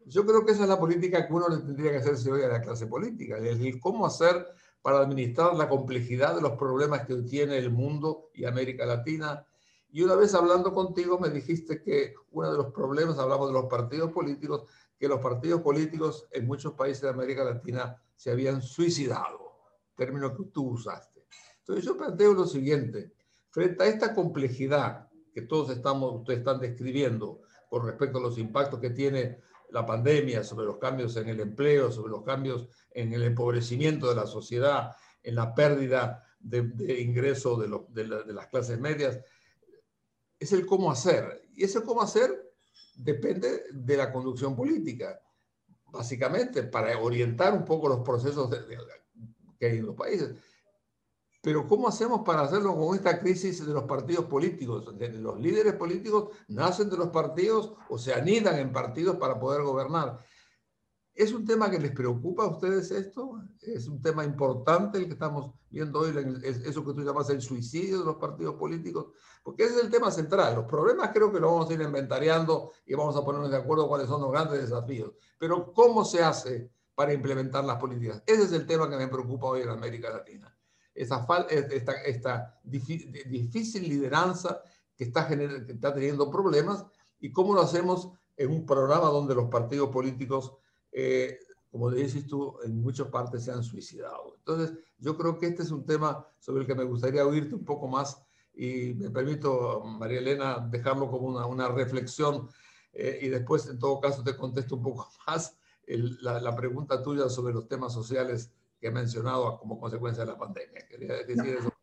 Yo creo que esa es la política que uno le tendría que hacerse hoy a la clase política, el cómo hacer para administrar la complejidad de los problemas que tiene el mundo y América Latina. Y una vez hablando contigo me dijiste que uno de los problemas, hablamos de los partidos políticos, que los partidos políticos en muchos países de América Latina se habían suicidado, término que tú usaste. Entonces yo planteo lo siguiente, frente a esta complejidad que todos estamos, ustedes están describiendo con respecto a los impactos que tiene la pandemia sobre los cambios en el empleo, sobre los cambios en el empobrecimiento de la sociedad, en la pérdida de, de de, de, la, de las clases medias, es el cómo hacer. Y ese cómo hacer depende de la conducción política, básicamente, para orientar un poco los procesos de, que hay en los países. Pero ¿cómo hacemos para hacerlo con esta crisis de los partidos políticos? Los líderes políticos nacen de los partidos o se anidan en partidos para poder gobernar. ¿Es un tema que les preocupa a ustedes esto? ¿Es un tema importante el que estamos viendo hoy, eso que tú llamas el suicidio de los partidos políticos? Porque ese es el tema central. Los problemas creo que lo vamos a ir inventariando y vamos a ponernos de acuerdo cuáles son los grandes desafíos. Pero ¿cómo se hace para implementar las políticas? Ese es el tema que me preocupa hoy en América Latina. Esa esta, esta difícil lideranza que está, que está teniendo problemas y cómo lo hacemos en un programa donde los partidos políticos, eh, como dices tú, en muchas partes se han suicidado. Entonces, yo creo que este es un tema sobre el que me gustaría oírte un poco más y me permito, María Elena, dejarlo como una, una reflexión eh, y después, en todo caso, te contesto un poco [LAUGHS] más la, la, pregunta tuya sobre los temas sociales que he mencionado como consecuencia de la pandemia. Quería decir eso.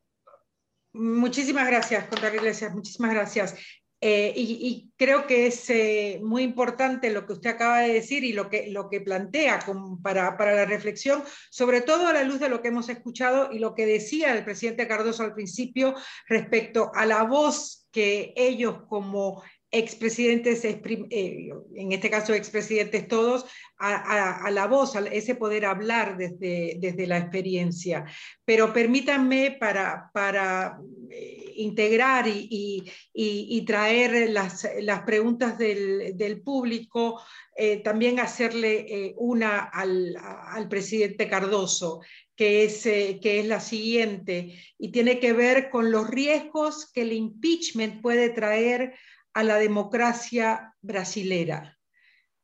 Muchísimas gracias, Contar Iglesias, muchísimas gracias. Eh, y, creo que es eh, muy importante lo que usted acaba de decir y lo que, lo que plantea para, para, la reflexión, sobre todo a la luz de lo que hemos escuchado y lo que decía el presidente Cardoso al principio respecto a la voz que ellos como expresidentes, eh, en este caso expresidentes todos, a, la voz, a ese poder hablar desde, desde la experiencia. Pero permítanme para, para eh, integrar y, y, traer las, las preguntas del, del público, eh, también hacerle una al, al, presidente Cardoso, que es, que es la siguiente, y tiene que ver con los riesgos que el impeachment puede traer a la democracia brasilera,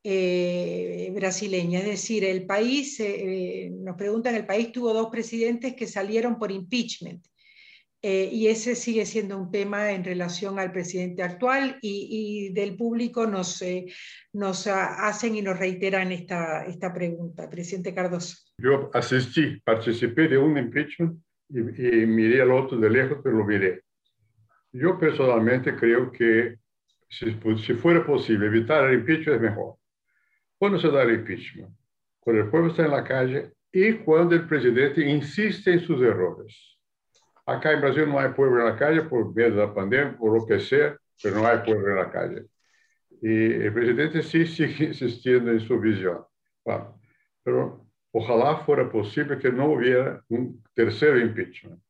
eh, brasileña. Es decir, el país, eh, nos preguntan, el país tuvo dos presidentes que salieron por impeachment. Eh, y ese sigue siendo un tema en relación al presidente actual y, del público nos, nos hacen y nos reiteran esta, esta pregunta. Presidente Cardoso. Yo asistí, participé de un impeachment y, y miré al otro de lejos, pero lo miré. Yo personalmente creo que si, fuera posible evitar el impeachment, es mejor. ¿Cuándo se da el impeachment? Cuando el pueblo está en la calle y cuando el presidente insiste en sus errores. Acá en Brasil no hay pueblo en la calle por miedo de la pandemia, por lo que sea, pero no hay pueblo en la calle. Y el presidente sí sigue insistiendo en su visión. pero ojalá fuera posible que no hubiera un tercer impeachment.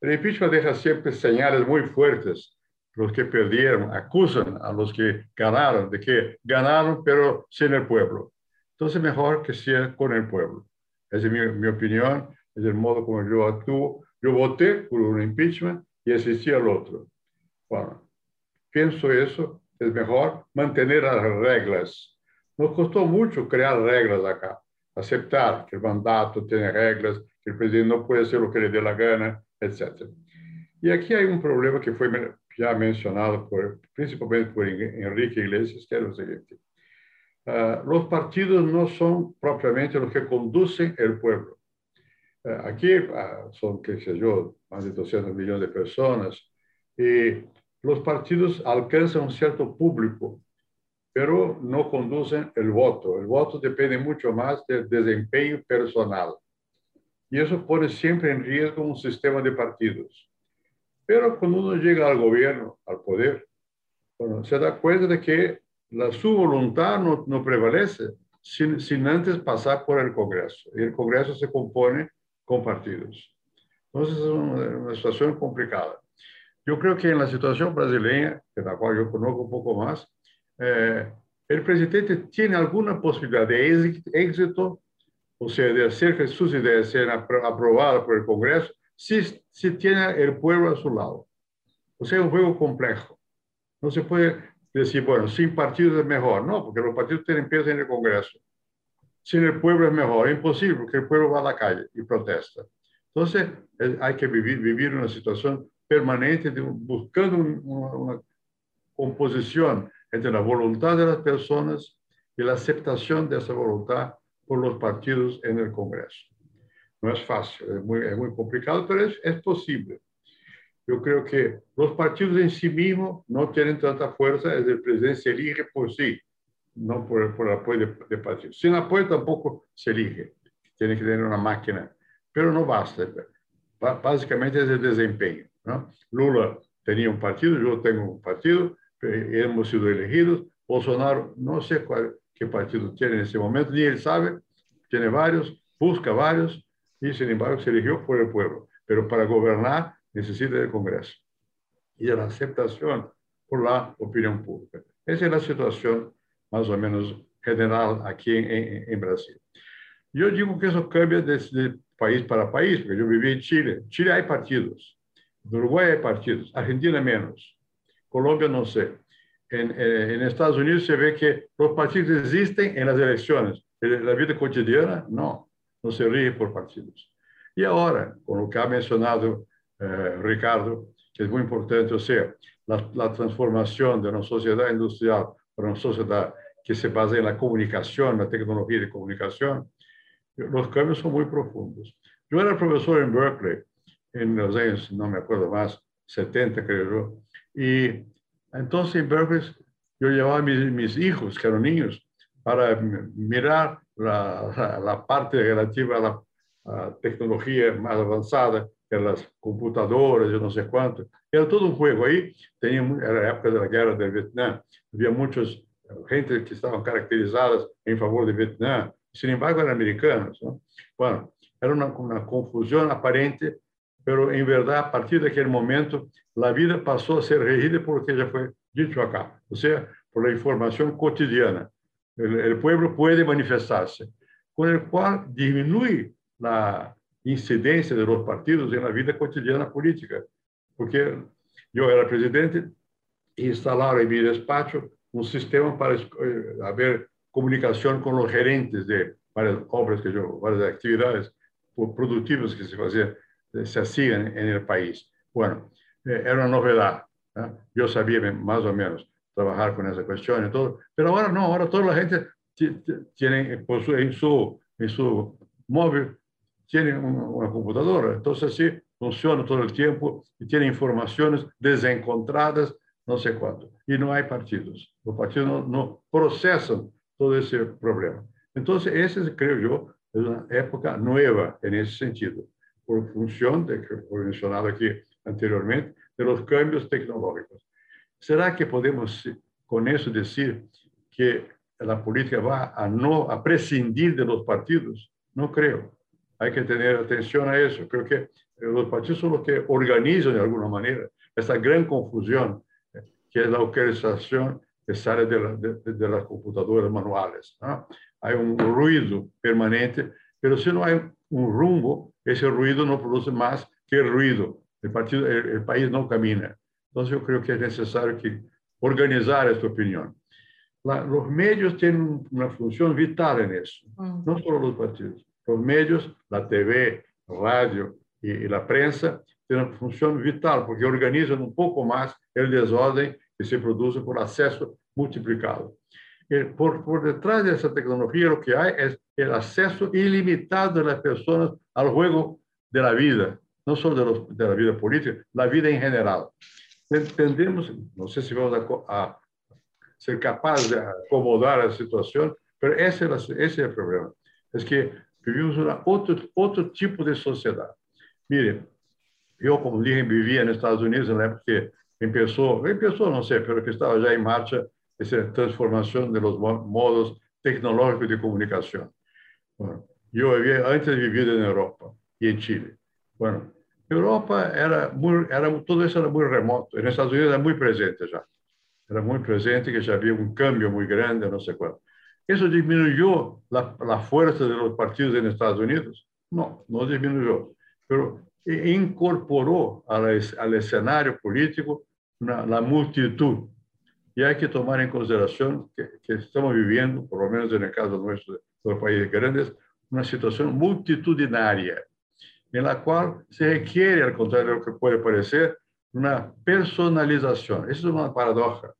El impeachment deja siempre señales muy fuertes los que perdieron acusan a los que ganaron de que ganaron pero sin el pueblo. Entonces mejor que sea con el pueblo. Esa es mi, mi opinión, es el modo como yo actúo. Yo voté por un impeachment y asistí al otro. Bueno, pienso eso, es mejor mantener las reglas. Nos costó mucho crear reglas acá, aceptar que el mandato tiene reglas, que el presidente no puede hacer lo que le dé la gana, etc. Y aquí hay un problema que fue ya mencionado por, principalmente por Enrique Iglesias, que es lo siguiente. Uh, los partidos no son propiamente los que conducen el pueblo. Uh, aquí uh, son, qué sé yo, más de 200 millones de personas y los partidos alcanzan un cierto público, pero no conducen el voto. El voto depende mucho más del desempeño personal. Y eso pone siempre en riesgo un sistema de partidos. Pero cuando uno llega al gobierno, al poder, bueno, se da cuenta de que la, su voluntad no, no prevalece sin, sin, antes pasar por el Congreso. Y el Congreso se compone con partidos. Entonces es una, una situación complicada. Yo creo que en la situación brasileña, de la cual yo conozco un poco más, eh, el presidente tiene alguna posibilidad de éxito, o sea, de hacer que sus ideas sean aprobadas por el Congreso, si, si tiene el pueblo a su lado. O sea, es un juego complejo. No se puede decir, bueno, sin partidos es mejor. No, porque los partidos tienen peso en el Congreso. Sin el pueblo es mejor. Es imposible, porque el pueblo va a la calle y protesta. Entonces, hay que vivir, vivir una situación permanente de, buscando una, una composición entre la voluntad de las personas y la aceptación de esa voluntad por los partidos en el Congreso. No es fácil, es muy, es muy complicado, pero es, es posible. Yo creo que los partidos en sí mismos no tienen tanta fuerza, es el presidente se elige por sí, no por, por el apoyo de, de partidos. Sin apoyo tampoco se elige, tiene que tener una máquina, pero no basta. Básicamente es el desempeño. ¿no? Lula tenía un partido, yo tengo un partido, hemos sido elegidos. Bolsonaro, no sé cuál, qué partido tiene en ese momento, ni él sabe, tiene varios, busca varios y sin embargo se eligió por el pueblo. Pero para gobernar necesita el Congreso y de la aceptación por la opinión pública. Esa es la situación más o menos general aquí en, en, Brasil. Yo digo que eso cambia desde país para país, porque yo viví en Chile. Chile hay partidos, en Uruguay hay partidos, Argentina menos, Colombia no sé. En, eh, en, Estados Unidos se ve que los partidos existen en las elecciones. En la vida cotidiana, no, no se rige por partidos. Y ahora, con lo que ha mencionado eh, Ricardo, que es muy importante, o sea, la, la, transformación de una sociedad industrial para una sociedad que se basa en la comunicación, la tecnología de comunicación, los cambios son muy profundos. Yo era profesor en Berkeley en los años, no me acuerdo más, 70 creo yo, y entonces en Berkeley yo llevaba a mis, mis hijos, que eran niños, para mirar la, la, parte relativa a la a tecnología más avanzada, que las computadoras, yo no sé cuánto. Era todo un juego ahí. Tenía, era la época de la guerra de Vietnam. Había muchas gente que estaban caracterizadas en favor de Vietnam. Sin embargo, eran americanos. ¿no? Bueno, era una, una confusión aparente, pero en verdad, a partir de aquel momento, la vida pasó a ser regida por lo que ya fue dicho acá, o sea, por la información cotidiana. El, el pueblo puede manifestarse, con el cual disminuye la incidencia de los partidos en la vida cotidiana política, porque yo era presidente e instalaron en mi despacho un sistema para eh, haber comunicación con los gerentes de varias obras que yo, varias actividades productivas que se hacían, se hacían en el país. Bueno, eh, era una novedad. ¿eh? Yo sabía más o menos trabajar con esa cuestión y todo, pero ahora no, ahora toda la gente tiene en su, en su móvil tiene una computadora, entonces sí, funciona todo el tiempo y tiene informaciones desencontradas, no sé cuánto. Y no hay partidos. Los partidos no, procesan todo ese problema. Entonces, ese creo yo es una época nueva en ese sentido, por función de que mencionado aquí anteriormente, de los cambios tecnológicos. ¿Será que podemos con eso decir que la política va a no a prescindir de los partidos? No creo. Hay que tener atención a eso. Creo que los partidos son los que organizan de alguna manera esa gran confusión eh, que es la organización que sale de, de, las computadoras manuales. Hay un ruido permanente, pero si no hay un rumbo, ese ruido no produce más que el ruido. El, partido, el, país no camina. Entonces yo creo que es necesario que organizar esta opinión. los medios tienen una función vital en eso, mm. no solo los partidos. Los medios, la TV, radio y, y la prensa tienen una función vital porque organizan un poco más el desorden que se produce por acceso multiplicado. Por, por detrás de esa tecnología lo que hay es el acceso ilimitado de las personas al juego de la vida, no solo de, los, de la vida política, la vida en general. Entendemos, no sé si vamos a, a ser capaces de acomodar la situación, pero ese es, ese es el problema. Es que vivimos una otro, otro tipo de sociedad. Mire, yo como dije, vivía en Estados Unidos en la época que empezó, empezó, no sé, pero que estaba ya en marcha esa transformación de los modos tecnológicos de comunicación. Bueno, yo había antes vivido en Europa y en Chile. Bueno, Europa era muy, era, todo eso era muy remoto. En Estados Unidos era muy presente ya. Era muy presente que ya había un cambio muy grande, no sé cuál. ¿Eso disminuyó la, la fuerza de los partidos en Estados Unidos? No, no disminuyó. Pero incorporó al, al escenario político una, la multitud. Y hay que tomar en consideración que, que, estamos viviendo, por lo menos en el caso nuestro, de los países grandes, una situación multitudinaria, en la cual se requiere, al contrario de lo que puede parecer, una personalización. Eso es una paradoja.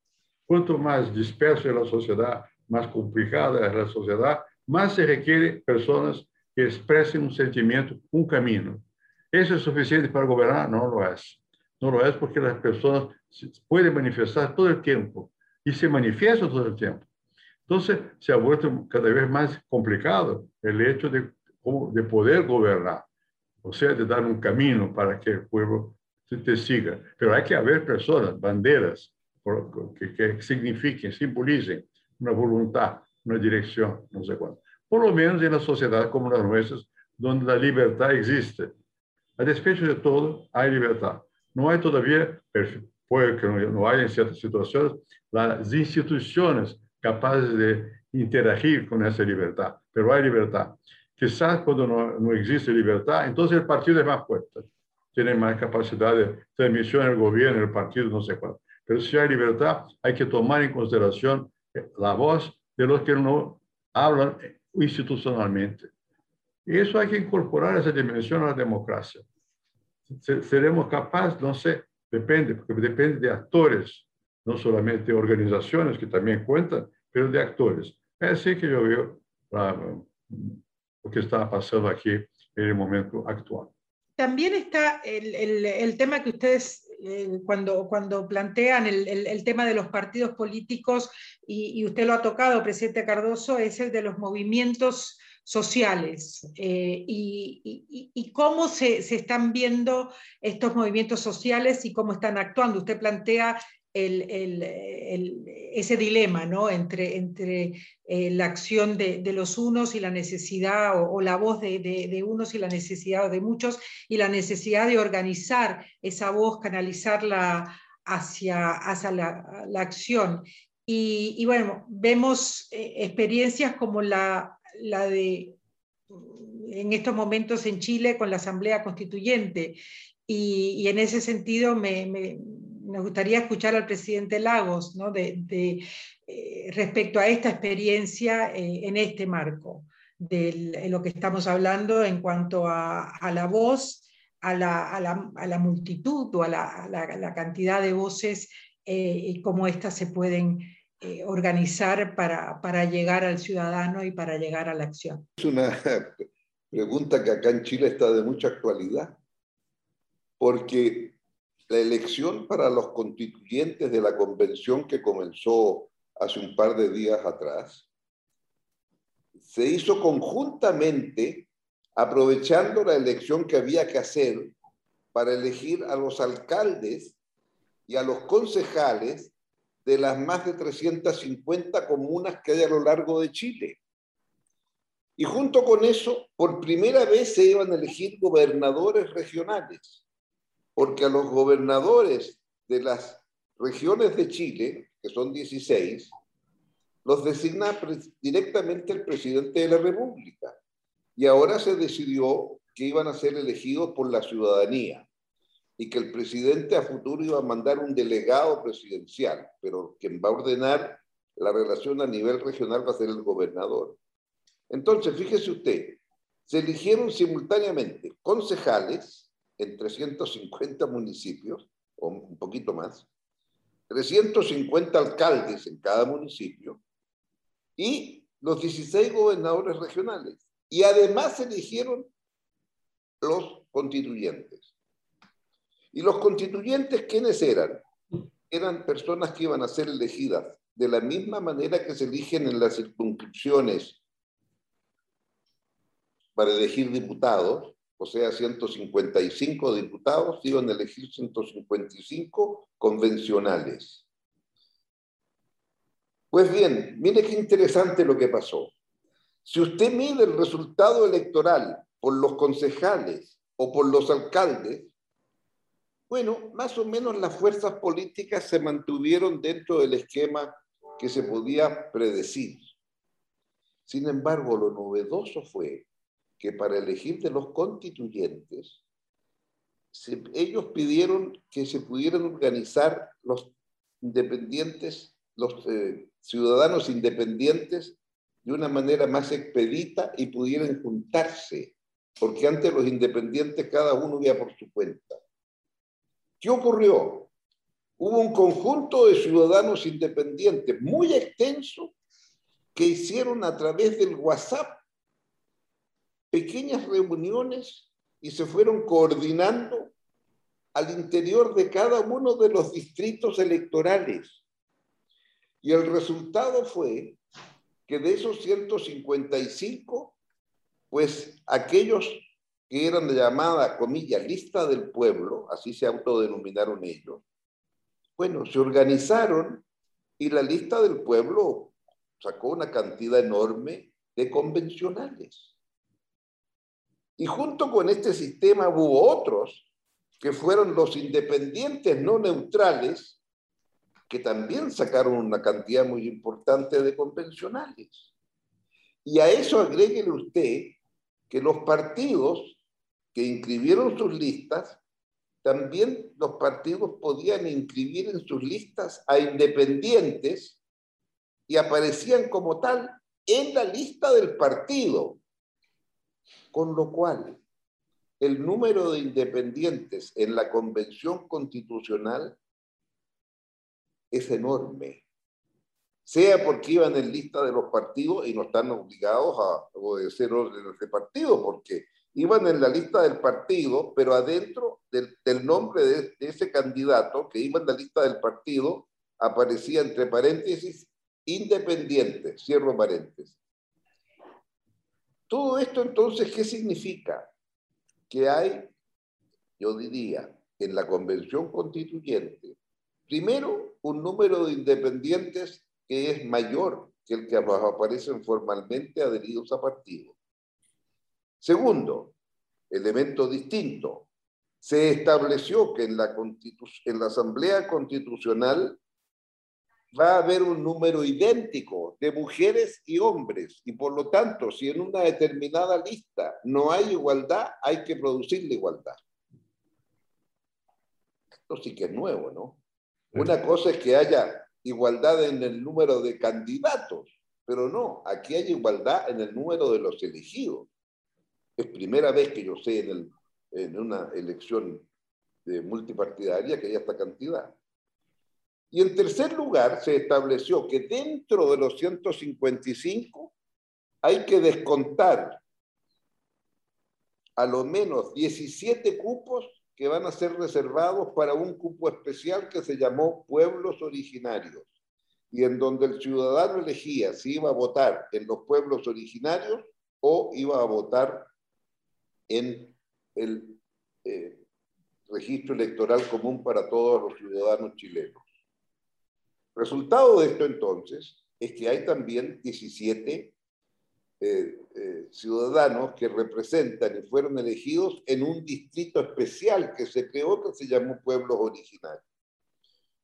Cuanto más disperso es la sociedad, más complicada es la sociedad, más se requiere personas que expresen un sentimiento, un camino. ¿Eso es suficiente para gobernar? No lo es. No lo es porque las personas pueden manifestar todo el tiempo y se manifiestan todo el tiempo. Entonces se ha vuelto cada vez más complicado el hecho de, de poder gobernar, o sea, de dar un camino para que el pueblo te siga. Pero hay que haber personas, banderas, que, que signifiquen, simbolicen una voluntad, una dirección, no sé cuánto. Por lo menos en la sociedad como las nuestras, donde la libertad existe. A despecho de todo, hay libertad. No hay todavía, puede que no haya en ciertas situaciones, las instituciones capaces de interagir con esa libertad, pero hay libertad. Quizás cuando no, no existe libertad, entonces el partido es más fuerte, tiene más capacidad de transmisión el gobierno, el partido, no sé cuál. Pero si hay libertad, hay que tomar en consideración la voz de los que no hablan institucionalmente. Y eso hay que incorporar esa dimensión a la democracia. Seremos capaces, no sé, depende, porque depende de actores, no solamente organizaciones que también cuentan, pero de actores. Es así que yo veo lo que está pasando aquí en el momento actual. También está el, el, el tema que ustedes, eh, cuando, cuando plantean el, el, tema de los partidos políticos, y, y, usted lo ha tocado, presidente Cardoso, es el de los movimientos sociales eh, y, y, y, cómo se, se, están viendo estos movimientos sociales y cómo están actuando. Usted plantea el, el, ese dilema ¿no? entre, entre eh, la acción de, de, los unos y la necesidad, o, o la voz de, de, de, unos y la necesidad de muchos, y la necesidad de organizar esa voz, canalizarla hacia, hacia la, la acción. Y, y, bueno, vemos eh, experiencias como la, la de en estos momentos en Chile con la Asamblea Constituyente. Y, y en ese sentido me, me, me gustaría escuchar al presidente Lagos ¿no? de, de eh, respecto a esta experiencia eh, en este marco, de lo que estamos hablando en cuanto a, a la voz, a la, a, la, a la, multitud o a la, la cantidad de voces eh, y cómo éstas se pueden eh, organizar para, para llegar al ciudadano y para llegar a la acción. Es una [LAUGHS] pregunta que acá en Chile está de mucha actualidad, porque la elección para los constituyentes de la convención que comenzó hace un par de días atrás se hizo conjuntamente aprovechando la elección que había que hacer para elegir a los alcaldes y a los concejales de las más de 350 comunas que hay a lo largo de Chile. Y junto con eso, por primera vez se iban a elegir gobernadores regionales porque a los gobernadores de las regiones de Chile, que son 16, los designa directamente el presidente de la República. Y ahora se decidió que iban a ser elegidos por la ciudadanía y que el presidente a futuro iba a mandar un delegado presidencial, pero quien va a ordenar la relación a nivel regional va a ser el gobernador. Entonces, fíjese usted, se eligieron simultáneamente concejales, en 350 municipios, o un poquito más, 350 alcaldes en cada municipio y los 16 gobernadores regionales. Y además se eligieron los constituyentes. ¿Y los constituyentes quiénes eran? Eran personas que iban a ser elegidas de la misma manera que se eligen en las circunscripciones para elegir diputados, o sea, 155 diputados, iban a elegir 155 convencionales. Pues bien, mire qué interesante lo que pasó. Si usted mide el resultado electoral por los concejales o por los alcaldes, bueno, más o menos las fuerzas políticas se mantuvieron dentro del esquema que se podía predecir. Sin embargo, lo novedoso fue que para elegir de los constituyentes, ellos pidieron que se pudieran organizar los independientes, los eh, ciudadanos independientes de una manera más expedita y pudieran juntarse, porque antes los independientes cada uno iba por su cuenta. ¿Qué ocurrió? Hubo un conjunto de ciudadanos independientes muy extenso que hicieron a través del WhatsApp pequeñas reuniones y se fueron coordinando al interior de cada uno de los distritos electorales. Y el resultado fue que de esos 155, pues aquellos que eran de llamada, comillas, lista del pueblo, así se autodenominaron ellos, bueno, se organizaron y la lista del pueblo sacó una cantidad enorme de convencionales. Y junto con este sistema hubo otros que fueron los independientes no neutrales, que también sacaron una cantidad muy importante de convencionales. Y a eso agréguele usted que los partidos que inscribieron sus listas, también los partidos podían inscribir en sus listas a independientes y aparecían como tal en la lista del partido. Con lo cual, el número de independientes en la convención constitucional es enorme. Sea porque iban en lista de los partidos y no están obligados a obedecer órdenes de partido, porque iban en la lista del partido, pero adentro del, nombre de, de, ese candidato que iba en la lista del partido aparecía entre paréntesis independiente, cierro paréntesis. Todo esto entonces, ¿qué significa? Que hay, yo diría, en la convención constituyente, primero, un número de independientes que es mayor que el que aparecen formalmente adheridos a partidos. Segundo, elemento distinto, se estableció que en la, en la Asamblea Constitucional va a haber un número idéntico de mujeres y hombres. Y por lo tanto, si en una determinada lista no hay igualdad, hay que producir la igualdad. Esto sí que es nuevo, ¿no? Una cosa es que haya igualdad en el número de candidatos, pero no, aquí hay igualdad en el número de los elegidos. Es primera vez que yo sé en, el, en una elección de multipartidaria que haya esta cantidad. Y en tercer lugar, se estableció que dentro de los 155 hay que descontar a lo menos 17 cupos que van a ser reservados para un cupo especial que se llamó pueblos originarios, y en donde el ciudadano elegía si iba a votar en los pueblos originarios o iba a votar en el eh, registro electoral común para todos los ciudadanos chilenos. Resultado de esto entonces es que hay también 17 eh, eh, ciudadanos que representan y fueron elegidos en un distrito especial que se creó que se llamó Pueblos Originarios.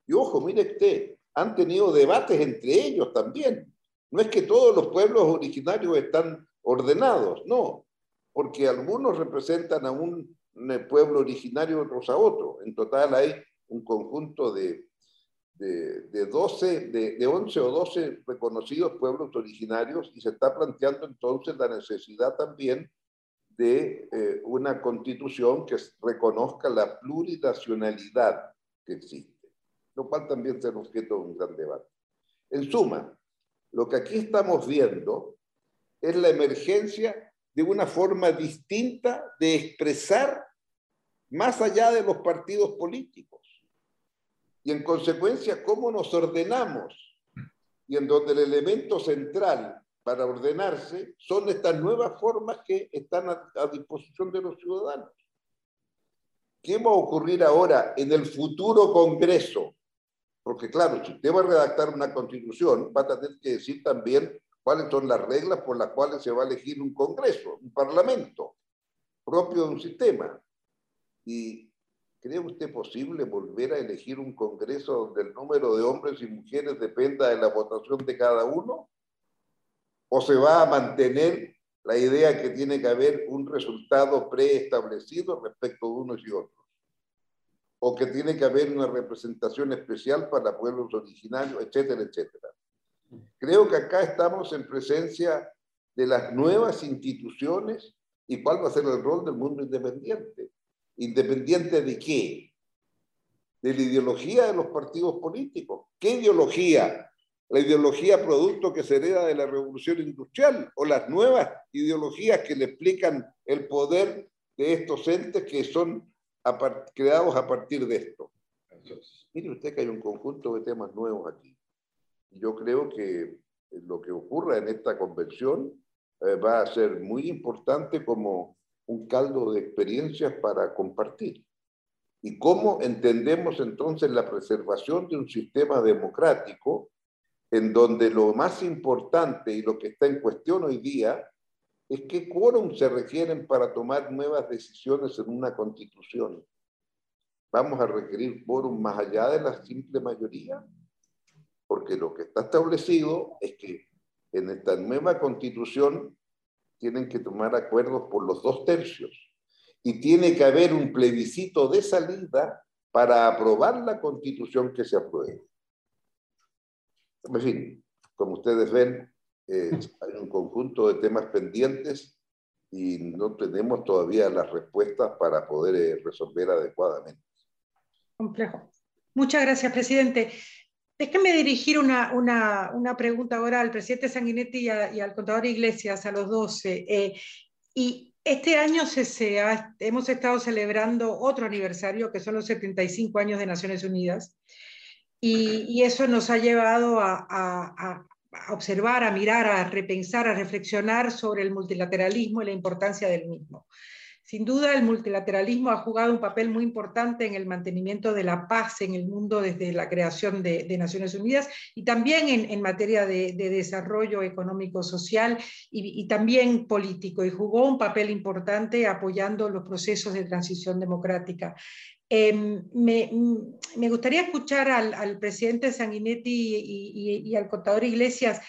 Y ojo, mire usted, han tenido debates entre ellos también. No es que todos los pueblos originarios están ordenados, no, porque algunos representan a un pueblo originario, otros a otro. En total hay un conjunto de de, 12, de, 11 o 12 reconocidos pueblos originarios y se está planteando entonces la necesidad también de eh, una constitución que reconozca la plurinacionalidad que existe, lo cual también será objeto de un gran debate. En suma, lo que aquí estamos viendo es la emergencia de una forma distinta de expresar más allá de los partidos políticos y en consecuencia cómo nos ordenamos y en donde el elemento central para ordenarse son estas nuevas formas que están a, disposición de los ciudadanos. ¿Qué va a ocurrir ahora en el futuro Congreso? Porque claro, si usted va a redactar una constitución, va a tener que decir también cuáles son las reglas por las cuales se va a elegir un Congreso, un Parlamento propio de un sistema. Y ¿Cree usted posible volver a elegir un Congreso donde el número de hombres y mujeres dependa de la votación de cada uno? ¿O se va a mantener la idea que tiene que haber un resultado preestablecido respecto de unos y otros? ¿O que tiene que haber una representación especial para pueblos originarios, etcétera, etcétera? Creo que acá estamos en presencia de las nuevas instituciones y cuál va a ser el rol del mundo independiente ¿Independiente de qué? De la ideología de los partidos políticos. ¿Qué ideología? La ideología producto que se hereda de la revolución industrial o las nuevas ideologías que le explican el poder de estos entes que son creados a partir de esto. Mire usted que hay un conjunto de temas nuevos aquí. Yo creo que lo que ocurra en esta convención eh, va a ser muy importante como un caldo de experiencias para compartir. ¿Y cómo entendemos entonces la preservación de un sistema democrático en donde lo más importante y lo que está en cuestión hoy día es qué quórum se requieren para tomar nuevas decisiones en una constitución. ¿Vamos a requerir quórum más allá de la simple mayoría? Porque lo que está establecido es que en esta nueva constitución tienen que tomar acuerdos por los dos tercios y tiene que haber un plebiscito de salida para aprobar la constitución que se apruebe. En fin, como ustedes ven, eh, [LAUGHS] hay un conjunto de temas pendientes y no tenemos todavía las respuestas para poder eh, resolver adecuadamente. Complejo. Muchas gracias, presidente. Déjeme dirigir una, una, una, pregunta ahora al presidente Sanguinetti y, y, al contador Iglesias, a los 12. Eh, y este año se, se ha, hemos estado celebrando otro aniversario, que son los 75 años de Naciones Unidas, y, y eso nos ha llevado a, a, a, observar, a mirar, a repensar, a reflexionar sobre el multilateralismo y la importancia del mismo. Sin duda, el multilateralismo ha jugado un papel muy importante en el mantenimiento de la paz en el mundo desde la creación de, de Naciones Unidas y también en, materia de, de, desarrollo económico, social y, también político. Y jugó un papel importante apoyando los procesos de transición democrática. Eh, me, me, gustaría escuchar al, al presidente Sanguinetti y, y, y, al contador Iglesias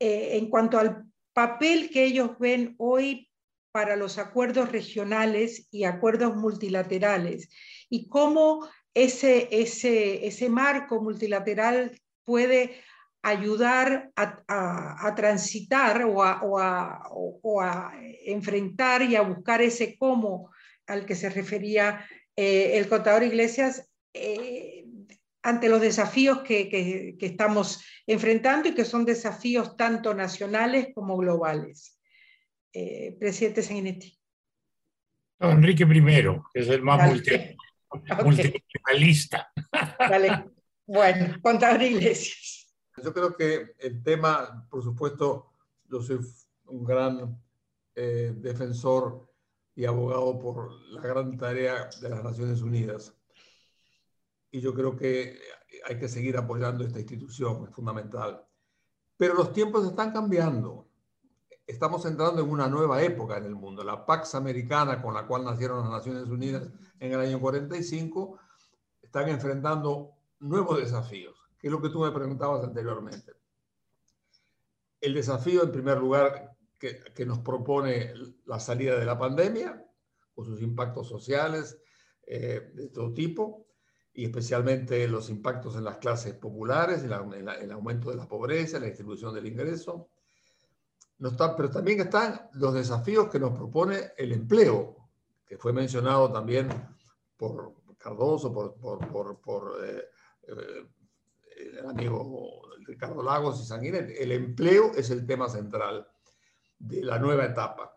eh, en cuanto al papel que ellos ven hoy para los acuerdos regionales y acuerdos multilaterales y cómo ese, ese, ese marco multilateral puede ayudar a, a, transitar o a, o a, enfrentar y a buscar ese cómo al que se refería eh, el contador Iglesias eh, ante los desafíos que, que, que estamos enfrentando y que son desafíos tanto nacionales como globales eh, presidente Sanguinetti. No, Enrique I, que es el más multi, [LAUGHS] okay. multilateralista. Vale. Bueno, contador Iglesias. Yo creo que el tema, por supuesto, yo soy un gran eh, defensor y abogado por la gran tarea de las Naciones Unidas. Y yo creo que hay que seguir apoyando esta institución, es fundamental. Pero los tiempos están cambiando estamos entrando en una nueva época en el mundo. La Pax Americana, con la cual nacieron las Naciones Unidas en el año 45, están enfrentando nuevos desafíos, que es lo que tú me preguntabas anteriormente. El desafío, en primer lugar, que, nos propone la salida de la pandemia, con sus impactos sociales eh, de todo tipo, y especialmente los impactos en las clases populares, el, el aumento de la pobreza, la distribución del ingreso no está, pero también están los desafíos que nos propone el empleo, que fue mencionado también por Cardoso, por, por, por, eh, eh, el amigo Ricardo Lagos y Sanguinetti. El empleo es el tema central de la nueva etapa.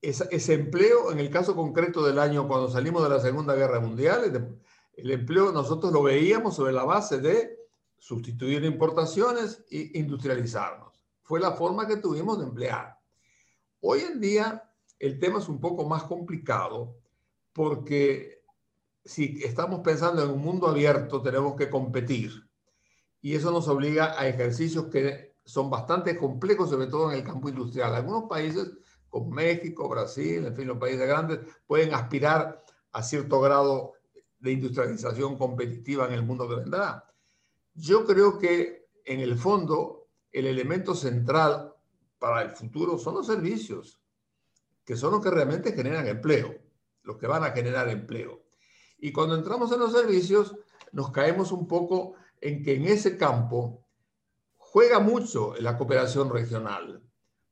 Ese, empleo, en el caso concreto del año cuando salimos de la Segunda Guerra Mundial, el empleo nosotros lo veíamos sobre la base de sustituir importaciones e industrializarnos fue la forma que tuvimos de emplear. Hoy en día el tema es un poco más complicado porque si estamos pensando en un mundo abierto tenemos que competir y eso nos obliga a ejercicios que son bastante complejos, sobre todo en el campo industrial. Algunos países como México, Brasil, en fin, los países grandes pueden aspirar a cierto grado de industrialización competitiva en el mundo que vendrá. Yo creo que en el fondo el elemento central para el futuro son los servicios, que son los que realmente generan empleo, los que van a generar empleo. Y cuando entramos en los servicios, nos caemos un poco en que en ese campo juega mucho la cooperación regional,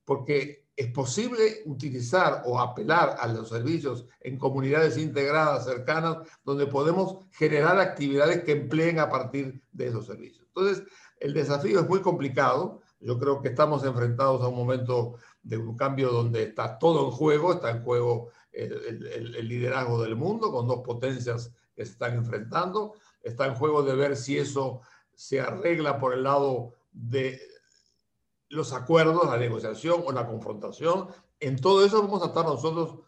porque es posible utilizar o apelar a los servicios en comunidades integradas cercanas donde podemos generar actividades que empleen a partir de esos servicios. Entonces, el desafío es muy complicado. Yo creo que estamos enfrentados a un momento de un cambio donde está todo en juego, está en juego el, liderazgo del mundo con dos potencias que se están enfrentando, está en juego de ver si eso se arregla por el lado de los acuerdos, la negociación o la confrontación. En todo eso vamos a estar nosotros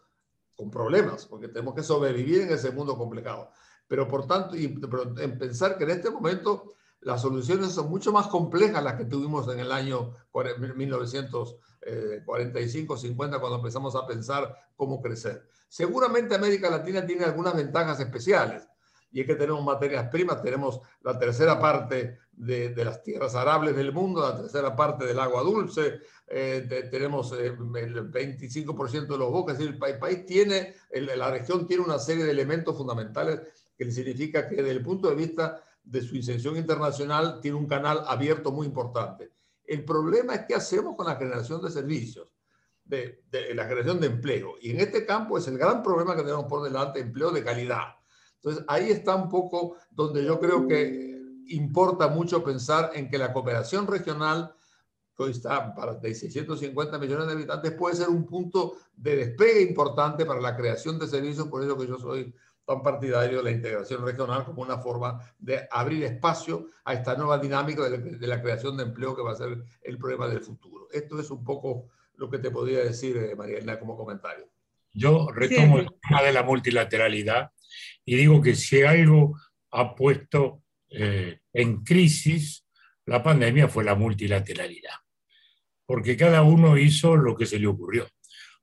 con problemas, porque tenemos que sobrevivir en ese mundo complicado. Pero por tanto, en pensar que en este momento las soluciones son mucho más complejas las que tuvimos en el año 1945-50 cuando empezamos a pensar cómo crecer. Seguramente América Latina tiene algunas ventajas especiales y es que tenemos materias primas, tenemos la tercera parte de, las tierras arables del mundo, la tercera parte del agua dulce, eh, tenemos eh, el 25% de los bosques, el, país tiene, la región tiene una serie de elementos fundamentales que significa que desde el punto de vista de su inserción internacional tiene un canal abierto muy importante. El problema es qué hacemos con la generación de servicios, de, la generación de empleo. Y en este campo es el gran problema que tenemos por delante, empleo de calidad entonces, ahí está un poco donde yo creo que importa mucho pensar en que la cooperación regional, que hoy está para de 650 millones de habitantes, puede ser un punto de despegue importante para la creación de servicios, por eso que yo soy tan partidario de la integración regional como una forma de abrir espacio a esta nueva dinámica de la, creación de empleo que va a ser el problema del futuro. Esto es un poco lo que te podría decir, eh, María Elena, como comentario. Yo retomo el tema de la multilateralidad y digo que si algo ha puesto eh, en crisis la pandemia fue la multilateralidad, porque cada uno hizo lo que se le ocurrió.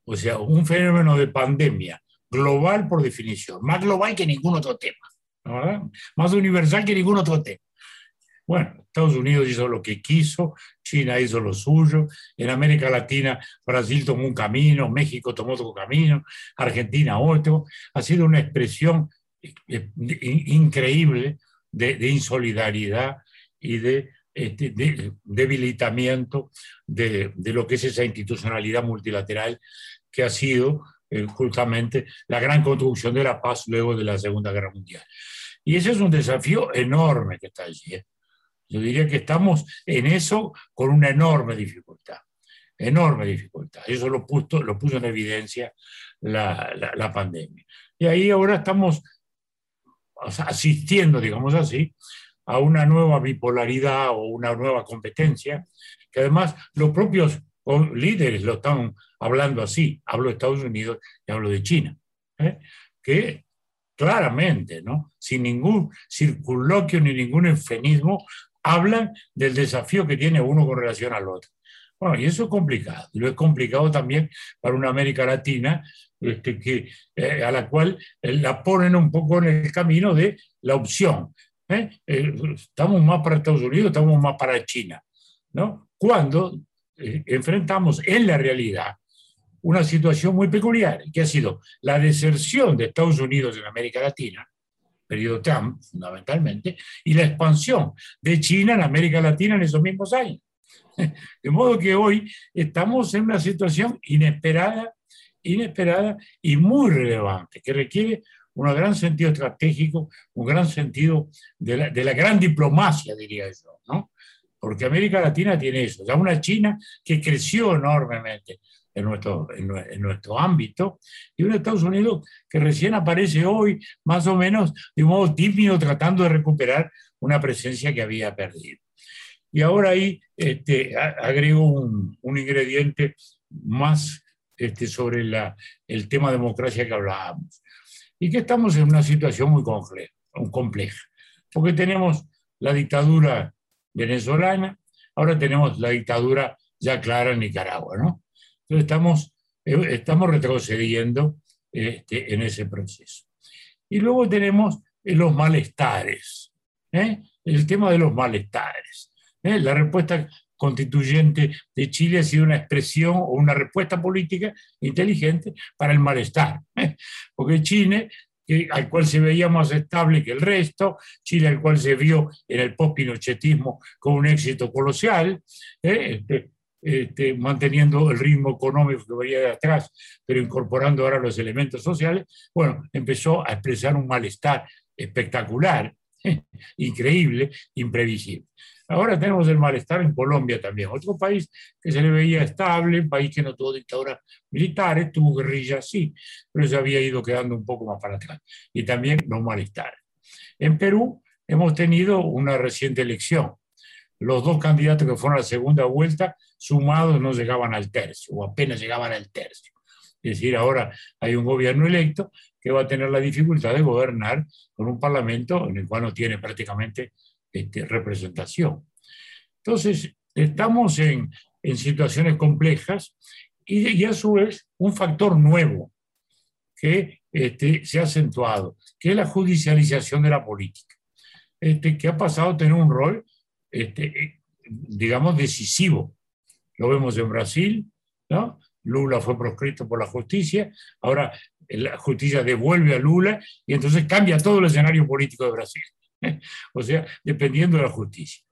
O sea, un fenómeno de pandemia global por definición, más global que ningún otro tema, más universal que ningún otro tema. Bueno, Estados Unidos hizo lo que quiso, China hizo lo suyo, en América Latina Brasil tomó un camino, México tomó otro camino, Argentina otro. Ha sido una expresión eh, increíble de, insolidaridad y de, este, debilitamiento de, lo que es esa institucionalidad multilateral que ha sido eh, justamente la gran construcción de la paz luego de la Segunda Guerra Mundial. Y ese es un desafío enorme que está allí. ¿eh? Yo diría que estamos en eso con una enorme dificultad, enorme dificultad. Eso lo puso, lo puso en evidencia la, la, pandemia. Y ahí ahora estamos asistiendo, digamos así, a una nueva bipolaridad o una nueva competencia, que además los propios líderes lo están hablando así. Hablo de Estados Unidos y hablo de China, ¿eh? que claramente, ¿no? sin ningún circunloquio ni ningún eufemismo, hablan del desafío que tiene uno con relación al otro. Bueno, y eso es complicado. Lo es complicado también para una América Latina este, que, eh, a la cual eh, la ponen un poco en el camino de la opción. ¿eh? estamos más para Estados Unidos, estamos más para China. ¿no? Cuando enfrentamos en la realidad una situación muy peculiar, que ha sido la deserción de Estados Unidos en América Latina, periodo Trump fundamentalmente, y la expansión de China en América Latina en esos mismos años. [LAUGHS] De modo que hoy estamos en una situación inesperada, inesperada y muy relevante, que requiere un gran sentido estratégico, un gran sentido de la, de la gran diplomacia, diría yo, ¿no? Porque América Latina tiene eso, ya una China que creció enormemente, en nuestro, en, nuestro ámbito, y un Estados Unidos que recién aparece hoy, más o menos de modo tímido, tratando de recuperar una presencia que había perdido. Y ahora ahí este, agrego un, un, ingrediente más este, sobre la, el tema democracia que hablábamos. Y que estamos en una situación muy compleja, compleja, porque tenemos la dictadura venezolana, ahora tenemos la dictadura ya clara en Nicaragua, ¿no? Entonces estamos, eh, estamos retrocediendo este, en ese proceso. Y luego tenemos eh, los malestares, ¿eh? el tema de los malestares. La respuesta constituyente de Chile ha sido una expresión o una respuesta política inteligente para el malestar. Porque Chile, al cual se veía más estable que el resto, Chile al cual se vio en el post-pinochetismo con un éxito colosal, este, este, manteniendo el ritmo económico que venía de atrás, pero incorporando ahora los elementos sociales, bueno, empezó a expresar un malestar espectacular, [LAUGHS] increíble, imprevisible. Ahora tenemos el malestar en Colombia también, otro país que se le veía estable, un país que no tuvo dictadura militar, tuvo guerrilla, sí, pero se había ido quedando un poco más para atrás. Y también los malestares. En Perú hemos tenido una reciente elección. Los dos candidatos que fueron a la segunda vuelta sumados no llegaban al tercio o apenas llegaban al tercio. Es decir, ahora hay un gobierno electo que va a tener la dificultad de gobernar con un parlamento en el cual no tiene prácticamente este, representación. Entonces, estamos en, en situaciones complejas y, a su vez un factor nuevo que este, se ha acentuado, que es la judicialización de la política, este, que ha pasado a tener un rol, este, digamos, decisivo. Lo vemos en Brasil, ¿no? Lula fue proscrito por la justicia, ahora la justicia devuelve a Lula y entonces cambia todo el escenario político de Brasil. [LAUGHS] o sea, dependiendo de la justicia.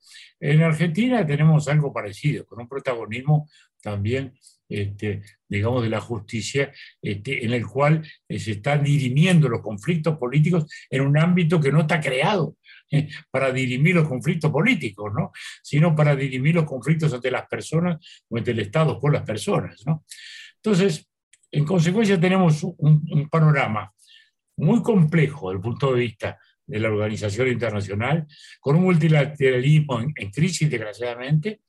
En Argentina tenemos algo parecido, con un protagonismo también, este, digamos, de la justicia, este, en el cual eh, se están dirimiendo los conflictos políticos en un ámbito que no está creado eh, para dirimir los conflictos políticos, ¿no? sino para dirimir los conflictos entre las personas o entre el Estado con las personas. ¿no? Entonces, en consecuencia, tenemos un, un panorama muy complejo desde el punto de vista de la organización internacional, con un multilateralismo en, crisis, desgraciadamente,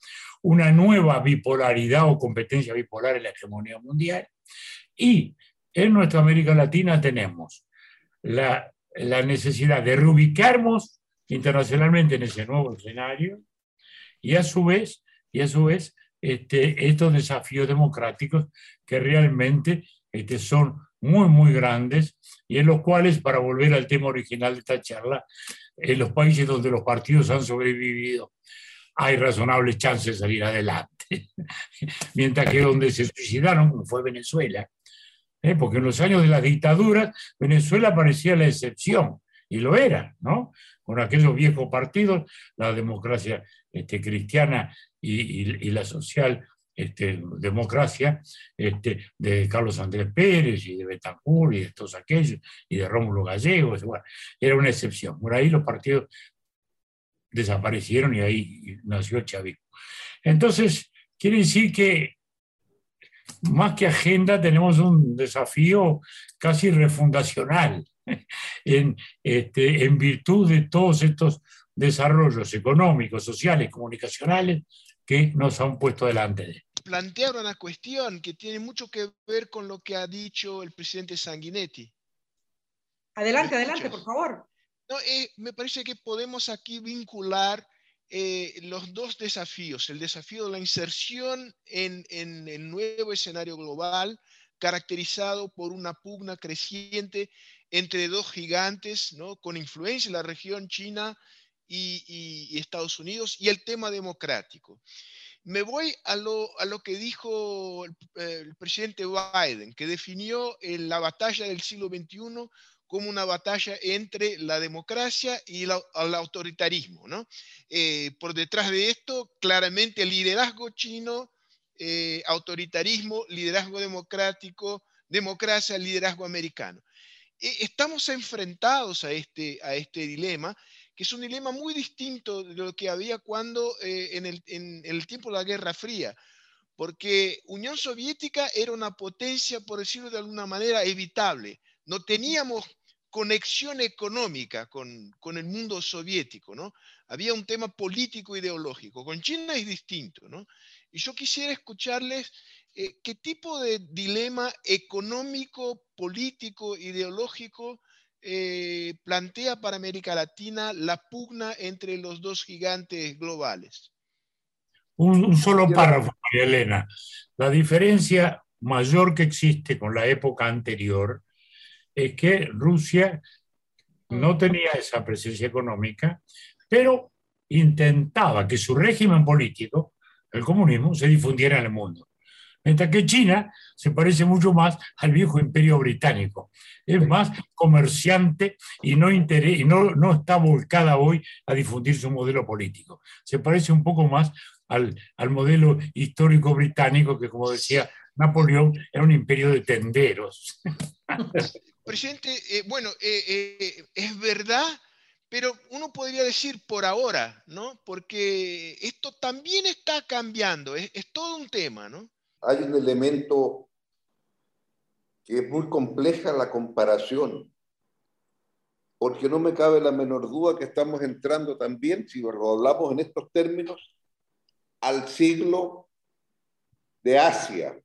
una nueva bipolaridad o competencia bipolar en la hegemonía mundial, y en nuestra América Latina tenemos la, la necesidad de reubicarnos internacionalmente en ese nuevo escenario, y a su vez, y a su vez este, estos desafíos democráticos que realmente este, son muy, muy grandes y en los cuales, para volver al tema original de esta charla, en los países donde los partidos han sobrevivido, hay razonables chances de salir adelante. [LAUGHS] Mientras que donde se suicidaron, fue Venezuela, ¿eh? porque en los años de las dictaduras, Venezuela parecía la excepción, y lo era, ¿no? Con aquellos viejos partidos, la democracia este, cristiana y la social este, democracia este, de Carlos Andrés Pérez y de Betancourt y de todos aquellos, y de Rómulo Gallegos, era una excepción. Por ahí los partidos desaparecieron y ahí nació el chavismo. Entonces, quiere decir que más que agenda tenemos un desafío casi refundacional [LAUGHS] en, este, en virtud de todos estos desarrollos económicos, sociales, comunicacionales que nos han puesto delante de plantear una cuestión que tiene mucho que ver con lo que ha dicho el presidente Sanguinetti. Adelante, adelante, por favor. No, eh, me parece que podemos aquí vincular eh, los dos desafíos, el desafío de la inserción en, en el nuevo escenario global, caracterizado por una pugna creciente entre dos gigantes ¿no? con influencia en la región China y, y Estados Unidos, y el tema democrático. Me voy a lo, que dijo el, presidente Biden, que definió la batalla del siglo XXI como una batalla entre la democracia y el autoritarismo. ¿no? Eh, por detrás de esto, claramente el liderazgo chino, eh, autoritarismo, liderazgo democrático, democracia, liderazgo americano. Eh, estamos enfrentados a este, a este dilema que es un dilema muy distinto de lo que había cuando eh, en, el, tiempo de la Guerra Fría, porque Unión Soviética era una potencia, por decirlo de alguna manera, evitable. No teníamos conexión económica con, el mundo soviético, ¿no? Había un tema político ideológico. Con China es distinto, ¿no? Y yo quisiera escucharles eh, qué tipo de dilema económico, político, ideológico eh, plantea para América Latina la pugna entre los dos gigantes globales? Un, solo párrafo, María Elena. La diferencia mayor que existe con la época anterior es que Rusia no mm. tenía esa presencia económica, pero intentaba que su régimen político, el comunismo, se difundiera en el mundo. Mientras que China se parece mucho más al viejo imperio británico. Es más comerciante y no, y no, no está volcada hoy a difundir su modelo político. Se parece un poco más al, al modelo histórico británico que, como decía Napoleón, era un imperio de tenderos. [LAUGHS] Presidente, eh, bueno, eh, eh, es verdad, pero uno podría decir por ahora, ¿no? Porque esto también está cambiando, es, es todo un tema, ¿no? Hay un elemento que es muy compleja la comparación, porque no me cabe la menor duda que estamos entrando también, si lo hablamos en estos términos, al siglo de Asia.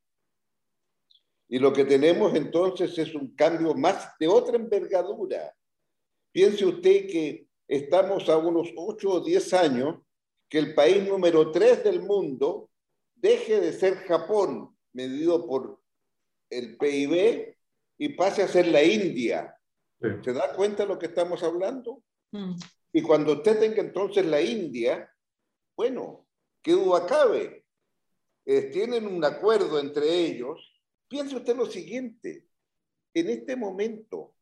Y lo que tenemos entonces es un cambio más de otra envergadura. Piense usted que estamos a unos 8 o 10 años que el país número 3 del mundo deje de ser Japón, medido por el PIB, y pase a ser la India. ¿Se da cuenta de lo que estamos hablando? Mm. Y cuando usted tenga entonces la India, bueno, qué duda cabe. Eh, tienen un acuerdo entre ellos. Piense usted lo siguiente. En este momento,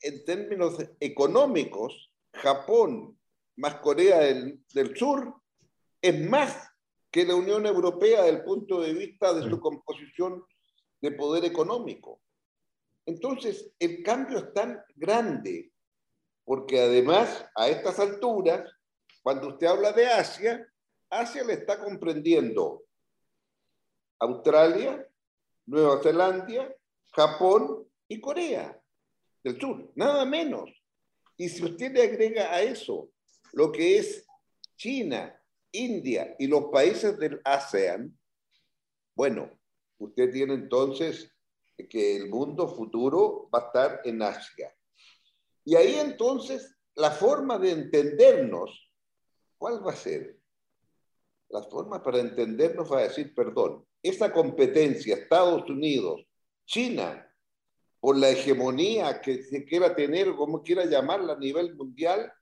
en términos económicos, Japón más Corea del, del Sur es más que la Unión Europea desde el punto de vista de su composición de poder económico. Entonces, el cambio es tan grande, porque además, a estas alturas, cuando usted habla de Asia, Asia le está comprendiendo Australia, Nueva Zelanda, Japón y Corea del Sur, nada menos. Y si usted le agrega a eso lo que es China, India y los países del ASEAN, bueno, usted tiene entonces que el mundo futuro va a estar en Asia. Y ahí entonces la forma de entendernos, ¿cuál va a ser? La forma para entendernos va a decir, perdón, esa competencia Estados Unidos, China, por la hegemonía que se quiera tener, como quiera llamarla a nivel mundial,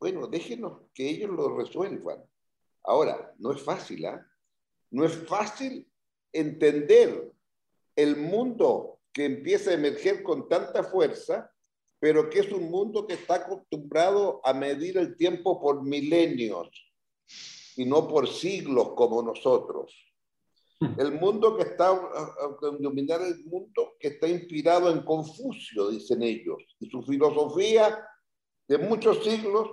bueno, déjenos que ellos lo resuelvan. Ahora, no es fácil, ¿ah? No es fácil entender el mundo que empieza a emerger con tanta fuerza, pero que es un mundo que está acostumbrado a medir el tiempo por milenios y no por siglos como nosotros. El mundo que está, dominar el mundo que está inspirado en Confucio, dicen ellos, y su filosofía de muchos siglos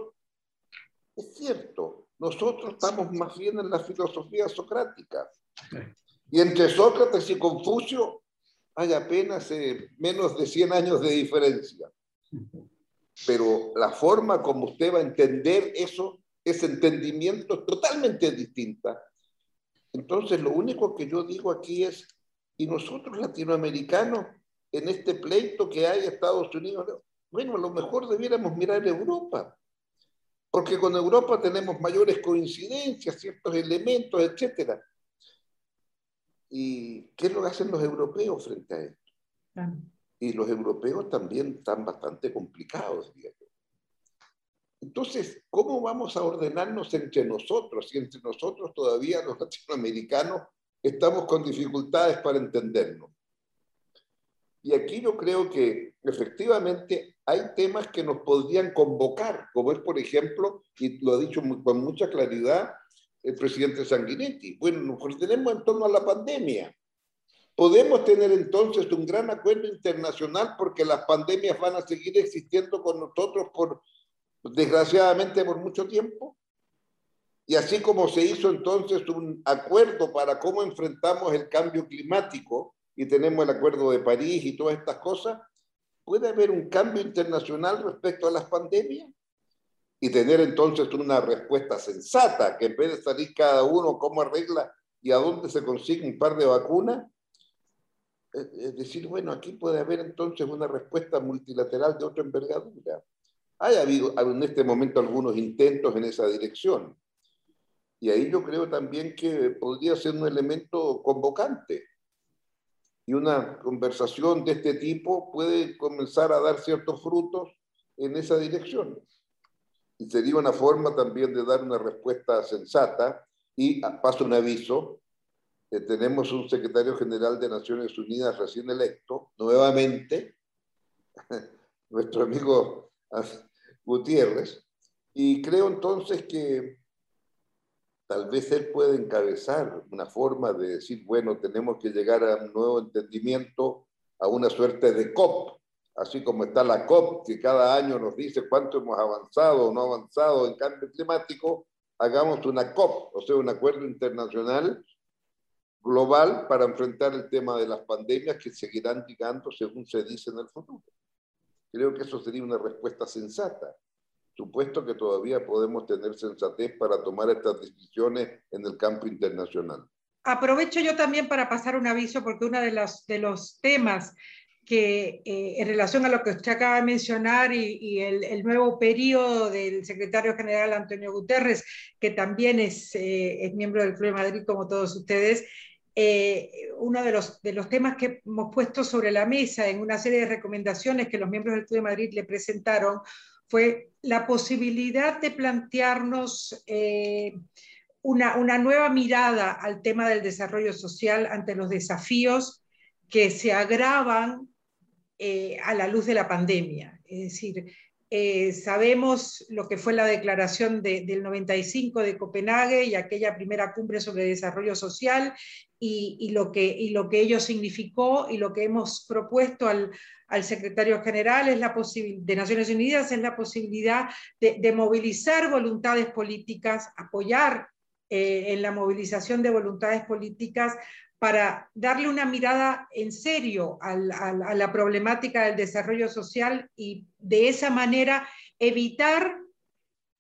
es cierto, nosotros estamos más bien en la filosofía socrática. Y entre Sócrates y Confucio hay apenas eh, menos de 100 años de diferencia. Pero la forma como usted va a entender eso, ese entendimiento totalmente distinta. Entonces, lo único que yo digo aquí es, y nosotros latinoamericanos, en este pleito que hay Estados Unidos, bueno, a lo mejor debiéramos mirar Europa porque con Europa tenemos mayores coincidencias, ciertos elementos, etc. ¿Y qué es lo que hacen los europeos frente a esto? Y los europeos también están bastante complicados, yo. Entonces, ¿cómo vamos a ordenarnos entre nosotros si entre nosotros todavía los latinoamericanos estamos con dificultades para entendernos? Y aquí yo creo que efectivamente hay temas que nos podrían convocar, como es, por ejemplo, y lo ha dicho con mucha claridad el presidente Sanguinetti. Bueno, nos tenemos en torno a la pandemia. Podemos tener entonces un gran acuerdo internacional porque las pandemias van a seguir existiendo con nosotros por, desgraciadamente, por mucho tiempo. Y así como se hizo entonces un acuerdo para cómo enfrentamos el cambio climático, y tenemos el Acuerdo de París y todas estas cosas, puede haber un cambio internacional respecto a las pandemias y tener entonces una respuesta sensata, que en vez de salir cada uno cómo arregla y a dónde se consigue un par de vacunas, es decir, bueno, aquí puede haber entonces una respuesta multilateral de otra envergadura. Hay habido en este momento algunos intentos en esa dirección. Y ahí yo creo también que podría ser un elemento convocante y una conversación de este tipo puede comenzar a dar ciertos frutos en esa dirección. Y sería una forma también de dar una respuesta sensata. Y paso un aviso, que tenemos un secretario general de Naciones Unidas recién electo, nuevamente, [LAUGHS] nuestro amigo Gutiérrez, y creo entonces que tal vez él puede encabezar una forma de decir, bueno, tenemos que llegar a un nuevo entendimiento, a una suerte de COP, así como está la COP, que cada año nos dice cuánto hemos avanzado o no avanzado en cambio climático, hagamos una COP, o sea, un acuerdo internacional global para enfrentar el tema de las pandemias que seguirán llegando según se dice en el futuro. Creo que eso sería una respuesta sensata supuesto que todavía podemos tener sensatez para tomar estas decisiones en el campo internacional. Aprovecho yo también para pasar un aviso porque uno de los, de los temas que eh, en relación a lo que usted acaba de mencionar y, el, nuevo periodo del secretario general Antonio Guterres, que también es, eh, es miembro del Club de Madrid como todos ustedes, eh, uno de los, de los temas que hemos puesto sobre la mesa en una serie de recomendaciones que los miembros del Club de Madrid le presentaron fue la posibilidad de plantearnos una, una nueva mirada al tema del desarrollo social ante los desafíos que se agravan eh, a la luz de la pandemia. Es decir, eh, sabemos lo que fue la declaración del 95 de Copenhague y aquella primera cumbre sobre desarrollo social y, lo, que, ello significó y lo que hemos propuesto al, secretario general de Naciones Unidas es la posibilidad de, movilizar voluntades políticas, apoyar eh, en la movilización de voluntades políticas para darle una mirada en serio a la, problemática del desarrollo social y de esa manera evitar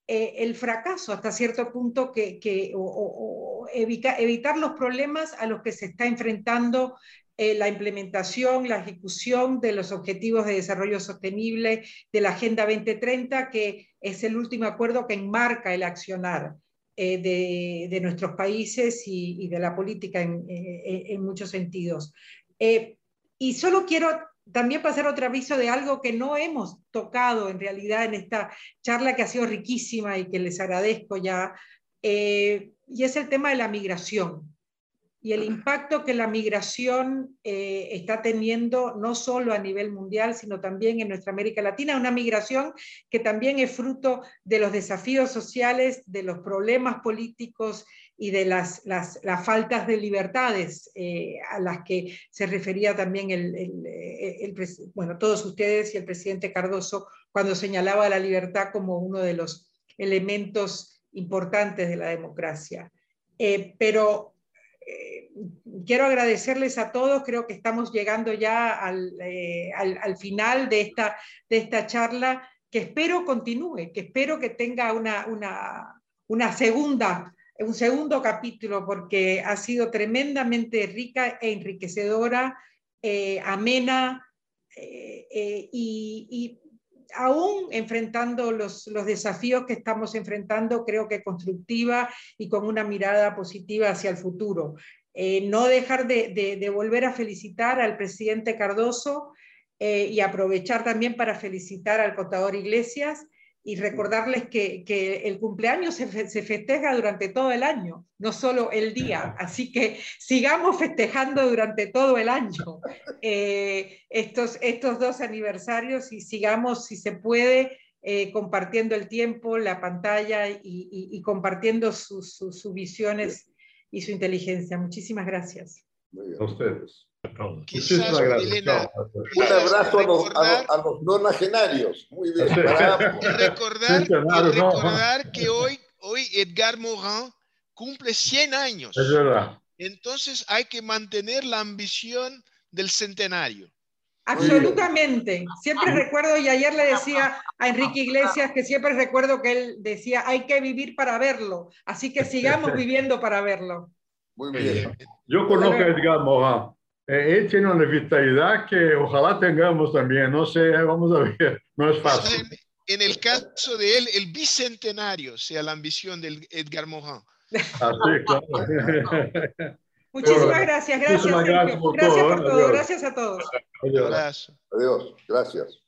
eh, el fracaso hasta cierto punto que, o, evitar los problemas a los que se está enfrentando eh, la implementación, la ejecución de los objetivos de desarrollo sostenible de la Agenda 2030, que es el último acuerdo que enmarca el accionar. Eh, de, nuestros países y, de la política en, eh, muchos sentidos. Eh, y solo quiero también pasar otro aviso de algo que no hemos tocado en realidad en esta charla que ha sido riquísima y que les agradezco ya, y es el tema de la migración y el impacto que la migración eh, está teniendo no solo a nivel mundial, sino también en nuestra América Latina, una migración que también es fruto de los desafíos sociales, de los problemas políticos y de las, las, faltas de libertades eh, a las que se refería también el, el, bueno, todos ustedes y el presidente Cardoso cuando señalaba la libertad como uno de los elementos importantes de la democracia. Eh, pero quiero agradecerles a todos, creo que estamos llegando ya al, eh, final de esta, de esta charla, que espero continúe, que espero que tenga una, una, segunda, un segundo capítulo, porque ha sido tremendamente rica e enriquecedora, eh, amena, eh, y aún enfrentando los, desafíos que estamos enfrentando, creo que constructiva y con una mirada positiva hacia el futuro. Eh, no dejar de, volver a felicitar al presidente Cardoso eh, y aprovechar también para felicitar al contador Iglesias y recordarles que, el cumpleaños se, festeja durante todo el año, no solo el día. Así que sigamos festejando durante todo el año [LAUGHS] eh, estos, estos dos aniversarios y sigamos, si se puede, compartiendo el tiempo, la pantalla y, compartiendo sus, sus visiones y su inteligencia. Muchísimas gracias. A ustedes. Quizás, Elena, un abrazo a los, a, los, no nacionarios. Muy bien. recordar, recordar que hoy, hoy Edgar Morin cumple 100 años. Es verdad. Entonces hay que mantener la ambición del centenario. Absolutamente. Siempre recuerdo, y ayer le decía a Enrique Iglesias que siempre recuerdo que él decía, hay que vivir para verlo. Así que sigamos [LAUGHS] viviendo para verlo. Muy bien. Yo conozco a Edgar Morin. Eh, él tiene una vitalidad que ojalá tengamos también. No sé, [LAUGHS] vamos a ver. No es fácil. En el caso de él, el bicentenario sea la ambición del Edgar Morin. Así, claro. [LAUGHS] [LAUGHS] Muchísimas gracias, gracias. Gracias por, gracias todo, ¿eh? gracias a todos. Adiós. Adiós, gracias.